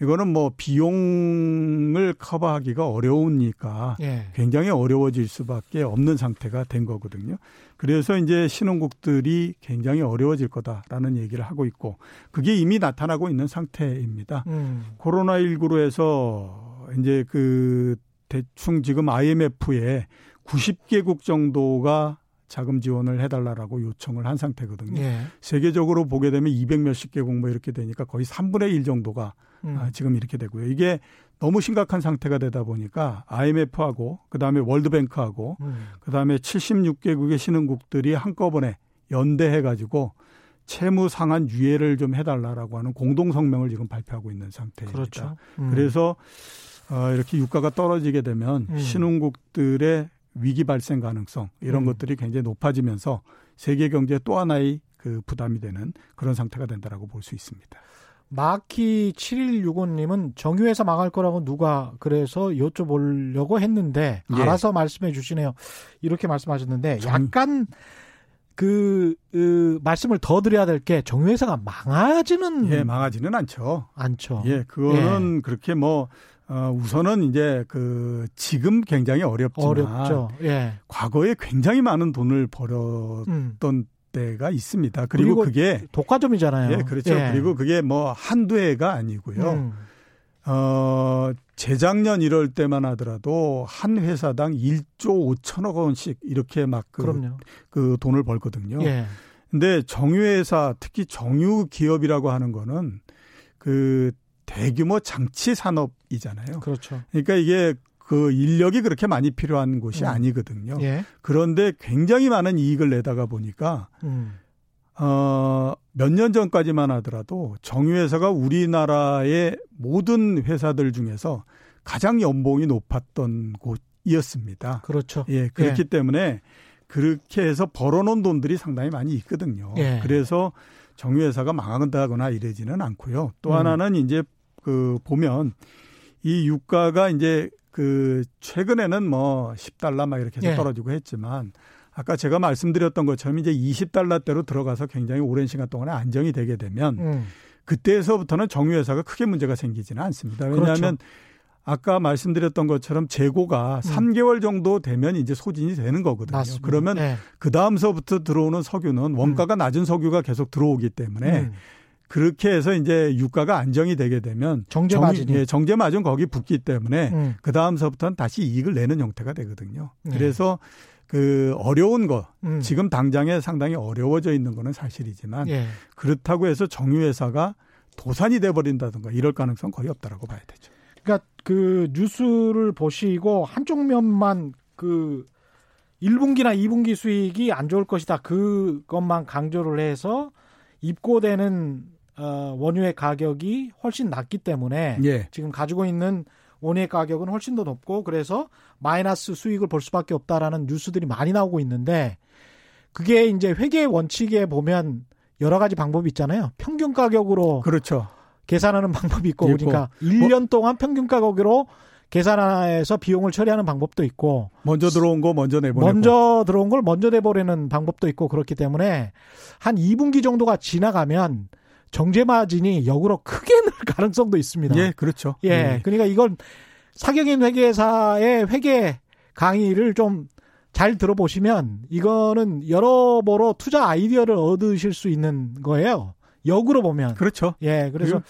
이거는 뭐 비용을 커버하기가 어려우니까 예. 굉장히 어려워질 수밖에 없는 상태가 된 거거든요. 그래서 이제 신흥국들이 굉장히 어려워질 거다라는 얘기를 하고 있고 그게 이미 나타나고 있는 상태입니다. 음. 코로나19로 해서 이제 그 대충 지금 IMF에 90개국 정도가 자금 지원을 해달라라고 요청을 한 상태거든요. 예. 세계적으로 보게 되면 200 몇십 개국 뭐 이렇게 되니까 거의 3분의 1 정도가 음. 아, 지금 이렇게 되고요. 이게 너무 심각한 상태가 되다 보니까 IMF하고 그다음에 월드뱅크하고 음. 그다음에 76개국의 신흥국들이 한꺼번에 연대해 가지고 채무 상한 유예를 좀 해달라라고 하는 공동 성명을 지금 발표하고 있는 상태입니다. 그렇죠. 음. 그래서 어, 이렇게 유가가 떨어지게 되면 음. 신흥국들의 위기 발생 가능성 이런 음. 것들이 굉장히 높아지면서 세계 경제 또 하나의 그 부담이 되는 그런 상태가 된다라고 볼 수 있습니다. 마키 7165님은 정유회사 망할 거라고 누가 그래서 여쭤보려고 했는데 예. 알아서 말씀해 주시네요. 이렇게 말씀하셨는데 약간 그, 그 말씀을 더 드려야 될 게 정유회사가 망하지는 예, 망하지는 않죠. 않죠. 예, 그거는 예. 그렇게 뭐 어, 우선은 이제 그 지금 굉장히 어렵지만 어렵죠. 예. 과거에 굉장히 많은 돈을 벌었던 음. 때가 있습니다. 그리고, 그리고, 그게 독과점이잖아요. 예, 그렇죠. 예. 그리고 그게 뭐 한두 해가 아니고요. 음. 어, 재작년 이럴 때만 하더라도 한 회사당 1조 5천억 원씩 이렇게 막그 그 돈을 벌거든요. 예. 근데 정유회사 특히 정유 기업이라고 하는 거는 그 대규모 장치 산업 이잖아요. 그렇죠. 그러니까 이게 그 인력이 그렇게 많이 필요한 곳이 음. 아니거든요. 예. 그런데 굉장히 많은 이익을 내다가 보니까 음. 어, 몇 년 전까지만 하더라도 정유회사가 우리나라의 모든 회사들 중에서 가장 연봉이 높았던 곳이었습니다. 그렇죠. 예, 그렇기 예. 때문에 그렇게 해서 벌어놓은 돈들이 상당히 많이 있거든요. 예. 그래서 정유회사가 망한다거나 이러지는 않고요. 또 음. 하나는 이제 그 보면 이 유가가 이제 그 최근에는 뭐 10달러 막 이렇게 해서 예. 떨어지고 했지만 아까 제가 말씀드렸던 것처럼 이제 20달러대로 들어가서 굉장히 오랜 시간 동안에 안정이 되게 되면 음. 그때에서부터는 정유회사가 크게 문제가 생기지는 않습니다. 왜냐하면 그렇죠. 아까 말씀드렸던 것처럼 재고가 음. 3개월 정도 되면 이제 소진이 되는 거거든요. 맞습니다. 그러면 네. 그 다음서부터 들어오는 석유는 원가가 음. 낮은 석유가 계속 들어오기 때문에 음. 그렇게 해서 이제 유가가 안정이 되게 되면 정제 마진 예, 정제 마진 거기 붙기 때문에 음. 그 다음서부터는 다시 이익을 내는 형태가 되거든요. 네. 그래서 그 어려운 거 음. 지금 당장에 상당히 어려워져 있는 거는 사실이지만 예. 그렇다고 해서 정유회사가 도산이 돼 버린다든가 이럴 가능성 거의 없다라고 봐야 되죠. 그러니까 그 뉴스를 보시고 한쪽 면만 그 1분기나 2분기 수익이 안 좋을 것이다. 그것만 강조를 해서 입고되는 어, 원유의 가격이 훨씬 낮기 때문에 예. 지금 가지고 있는 원유의 가격은 훨씬 더 높고 그래서 마이너스 수익을 볼 수밖에 없다라는 뉴스들이 많이 나오고 있는데 그게 이제 회계 원칙에 보면 여러 가지 방법이 있잖아요. 평균 가격으로 그렇죠. 계산하는 방법이 있고, 있고. 그러니까 1년 동안 평균 가격으로 계산해서 비용을 처리하는 방법도 있고 먼저 들어온 거 먼저 내보내고 먼저 들어온 걸 먼저 내버리는 방법도 있고 그렇기 때문에 한 2분기 정도가 지나가면 정제 마진이 역으로 크게 늘 *laughs* 가능성도 있습니다. 예, 그렇죠. 예. 예. 그러니까 이건 사경인 회계사의 회계 강의를 좀 잘 들어보시면 이거는 여러모로 투자 아이디어를 얻으실 수 있는 거예요. 역으로 보면. 그렇죠. 예, 그래서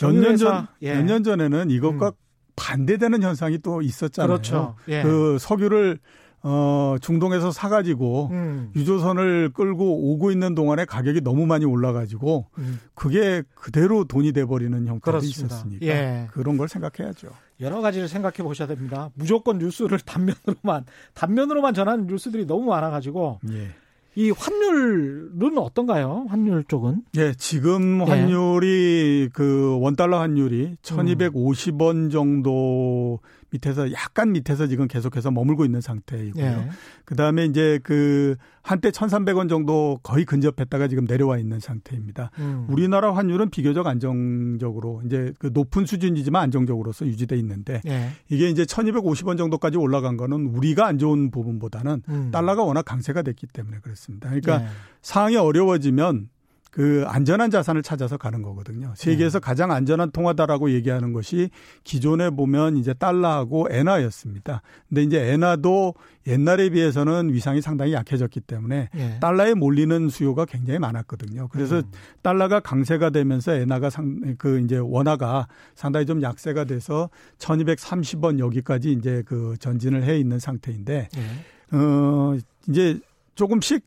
몇년 전, 예. 몇년 전에는 이것과 음. 반대되는 현상이 또 있었잖아요. 그렇죠. 예. 그 석유를 어, 중동에서 사가지고 음. 유조선을 끌고 오고 있는 동안에 가격이 너무 많이 올라가지고 음. 그게 그대로 돈이 돼버리는 형태가 있었으니까 예. 그런 걸 생각해야죠. 여러 가지를 생각해 보셔야 됩니다. 무조건 뉴스를 *laughs* 단면으로만 단면으로만 전하는 뉴스들이 너무 많아가지고 예. 이 환율은 어떤가요? 환율 쪽은? 예, 지금 예. 환율이 예. 그 원달러 환율이 1250원 정도 밑에서 약간 밑에서 지금 계속해서 머물고 있는 상태이고요. 예. 그다음에 이제 그 한때 1,300원 정도 거의 근접했다가 지금 내려와 있는 상태입니다. 음. 우리나라 환율은 비교적 안정적으로 이제 그 높은 수준이지만 안정적으로서 유지돼 있는데 예. 이게 이제 1,250원 정도까지 올라간 거는 우리가 안 좋은 부분보다는 음. 달러가 워낙 강세가 됐기 때문에 그렇습니다. 그러니까 예. 상황이 어려워지면 그 안전한 자산을 찾아서 가는 거거든요. 세계에서 네. 가장 안전한 통화다라고 얘기하는 것이 기존에 보면 이제 달러하고 엔화였습니다. 근데 이제 엔화도 옛날에 비해서는 위상이 상당히 약해졌기 때문에 네. 달러에 몰리는 수요가 굉장히 많았거든요. 그래서 음. 달러가 강세가 되면서 엔화가 상 그 이제 원화가 상당히 좀 약세가 돼서 1230원 여기까지 이제 그 전진을 해 있는 상태인데 네. 어 이제 조금씩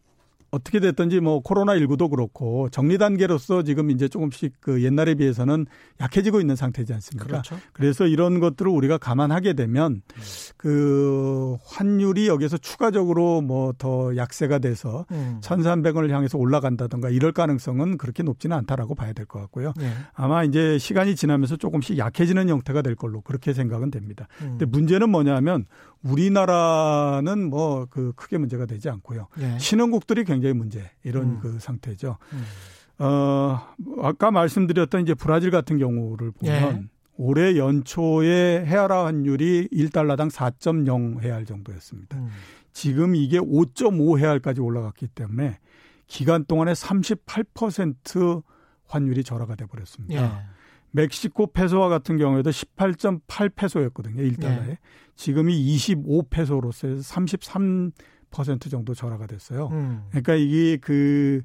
어떻게 됐든지 뭐 코로나19도 그렇고 정리 단계로서 지금 이제 조금씩 그 옛날에 비해서는 약해지고 있는 상태지 않습니까? 그렇죠. 그래서 이런 것들을 우리가 감안하게 되면 그 환율이 여기서 추가적으로 뭐 더 약세가 돼서 음. 1,300원을 향해서 올라간다던가 이럴 가능성은 그렇게 높지는 않다라고 봐야 될 것 같고요. 네. 아마 이제 시간이 지나면서 조금씩 약해지는 형태가 될 걸로 그렇게 생각은 됩니다. 음. 근데 문제는 뭐냐면 우리나라는 뭐 그 크게 문제가 되지 않고요. 네. 신흥국들이 굉장히 문제 이런 음. 그 상태죠. 음. 어 아까 말씀드렸던 이제 브라질 같은 경우를 보면 네. 올해 연초에 헤아라 환율이 1달러당 4.0 헤알 정도였습니다. 음. 지금 이게 5.5 헤알까지 올라갔기 때문에 기간 동안에 38% 환율이 절하가 돼 버렸습니다. 예. 멕시코 페소와 같은 경우에도 18.8 페소였거든요. 1달러에. 네. 지금이 25 페소로서 33% 정도 절하가 됐어요. 음. 그러니까 이게 그,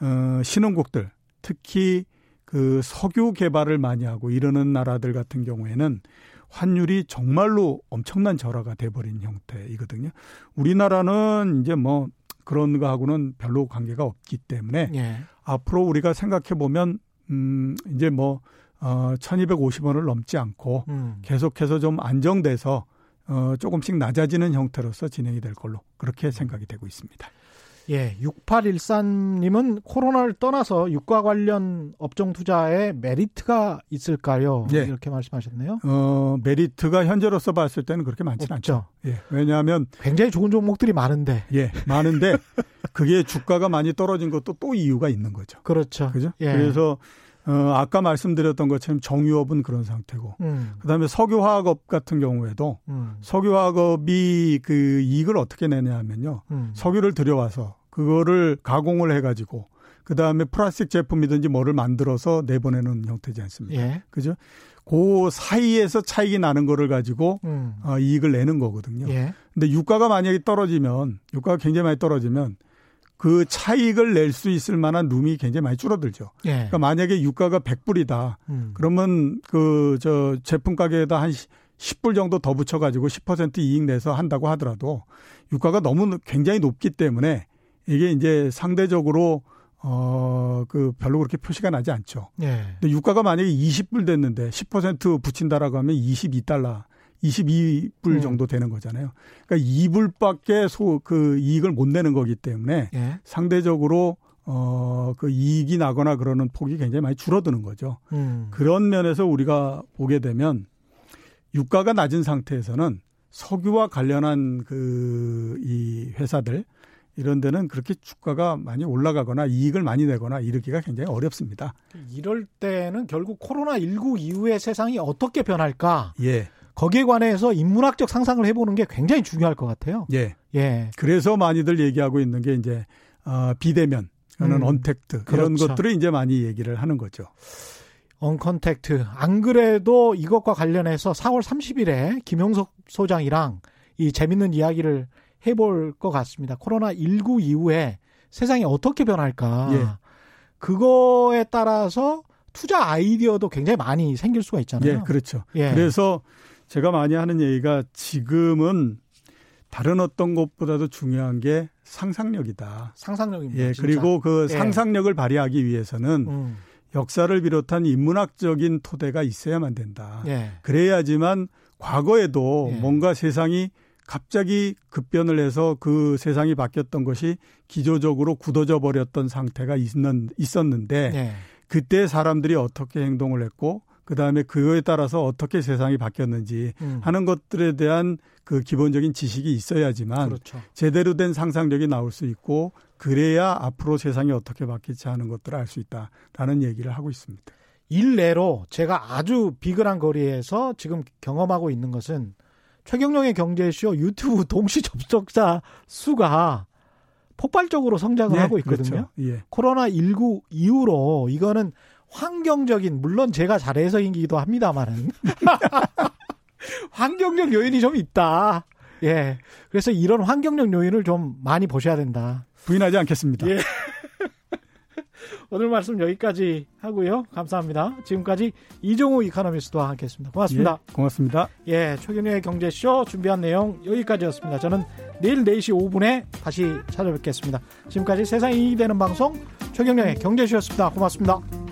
어, 신흥국들, 특히 그 석유 개발을 많이 하고 이러는 나라들 같은 경우에는 환율이 정말로 엄청난 절하가 돼버린 형태이거든요. 우리나라는 이제 뭐 그런 거하고는 별로 관계가 없기 때문에 예. 앞으로 우리가 생각해 보면 음 이제 뭐 어, 1250원을 넘지 않고 음. 계속해서 좀 안정돼서 어, 조금씩 낮아지는 형태로서 진행이 될 걸로 그렇게 생각이 되고 있습니다. 예, 6813님은 코로나를 떠나서 유가 관련 업종 투자에 메리트가 있을까요? 예. 이렇게 말씀하셨네요. 어, 메리트가 현재로서 봤을 때는 그렇게 많지는 않죠. 예. 왜냐하면 굉장히 좋은 종목들이 많은데. 예, 많은데 그게 주가가 많이 떨어진 것도 또 이유가 있는 거죠. 그렇죠. 그죠? 예. 그래서 어, 아까 말씀드렸던 것처럼 정유업은 그런 상태고, 음. 그 다음에 석유화학업 같은 경우에도 음. 석유화학업이 그 이익을 어떻게 내냐 하면요. 음. 석유를 들여와서 그거를 가공을 해가지고, 그 다음에 플라스틱 제품이든지 뭐를 만들어서 내보내는 형태지 않습니까? 예. 그죠? 그 사이에서 차익이 나는 거를 가지고 음. 어, 이익을 내는 거거든요. 예. 근데 유가가 만약에 떨어지면, 유가가 굉장히 많이 떨어지면 그 차익을 낼 수 있을 만한 룸이 굉장히 많이 줄어들죠. 예. 그러니까 만약에 유가가 100불이다. 음. 그러면 그 저 제품 가격에다 한 10불 정도 더 붙여 가지고 10% 이익 내서 한다고 하더라도 유가가 너무 굉장히 높기 때문에 이게 이제 상대적으로 어, 그 별로 그렇게 표시가 나지 않죠. 예. 근데 유가가 만약에 20불 됐는데 10% 붙인다라고 하면 22달러 22불 음. 정도 되는 거잖아요. 그러니까 2불밖에 소, 그 이익을 못 내는 거기 때문에 예. 상대적으로 어, 그 이익이 나거나 그러는 폭이 굉장히 많이 줄어드는 거죠. 음. 그런 면에서 우리가 보게 되면 유가가 낮은 상태에서는 석유와 관련한 그 이 회사들 이런 데는 그렇게 주가가 많이 올라가거나 이익을 많이 내거나 이르기가 굉장히 어렵습니다. 이럴 때는 결국 코로나 19 이후의 세상이 어떻게 변할까? 예. 거기에 관해서 인문학적 상상을 해보는 게 굉장히 중요할 것 같아요. 예. 예. 그래서 많이들 얘기하고 있는 게 이제 어, 비대면, 는 음, 언택트 그런 그렇죠. 것들을 이제 많이 얘기를 하는 거죠. 언컨택트. 안 그래도 이것과 관련해서 4월 30일에 김영석 소장이랑 이 재밌는 이야기를 해볼 것 같습니다. 코로나 19 이후에 세상이 어떻게 변할까. 예. 그거에 따라서 투자 아이디어도 굉장히 많이 생길 수가 있잖아요. 예, 그렇죠. 예. 그래서 제가 많이 하는 얘기가 지금은 다른 어떤 것보다도 중요한 게 상상력이다. 상상력입니다. 예, 진짜. 그리고 그 예. 상상력을 발휘하기 위해서는 음. 역사를 비롯한 인문학적인 토대가 있어야만 된다. 예. 그래야지만 과거에도 예. 뭔가 세상이 갑자기 급변을 해서 그 세상이 바뀌었던 것이 기조적으로 굳어져 버렸던 상태가 있는, 있었는데 예. 그때 사람들이 어떻게 행동을 했고 그 다음에 그거에 따라서 어떻게 세상이 바뀌었는지 음. 하는 것들에 대한 그 기본적인 지식이 있어야지만 그렇죠. 제대로 된 상상력이 나올 수 있고 그래야 앞으로 세상이 어떻게 바뀔지 하는 것들을 알 수 있다라는 얘기를 하고 있습니다. 일례로 제가 아주 비근한 거리에서 지금 경험하고 있는 것은 최경영의 경제쇼 유튜브 동시 접속자 수가 폭발적으로 성장을 예, 하고 있거든요. 그렇죠. 예. 코로나 19 이후로 이거는 환경적인 물론 제가 잘해서이기도 합니다만은 *laughs* 환경적 요인이 좀 있다. 예. 그래서 이런 환경적 요인을 좀 많이 보셔야 된다. 부인하지 않겠습니다. 예. *laughs* 오늘 말씀 여기까지 하고요. 감사합니다. 지금까지 이종우 이카노미스트와 함께했습니다. 고맙습니다. 예, 고맙습니다. 예, 최경영의 경제쇼 준비한 내용 여기까지였습니다. 저는 내일 4시 5분에 다시 찾아뵙겠습니다. 지금까지 세상이 되는 방송 최경영의 경제쇼였습니다. 고맙습니다.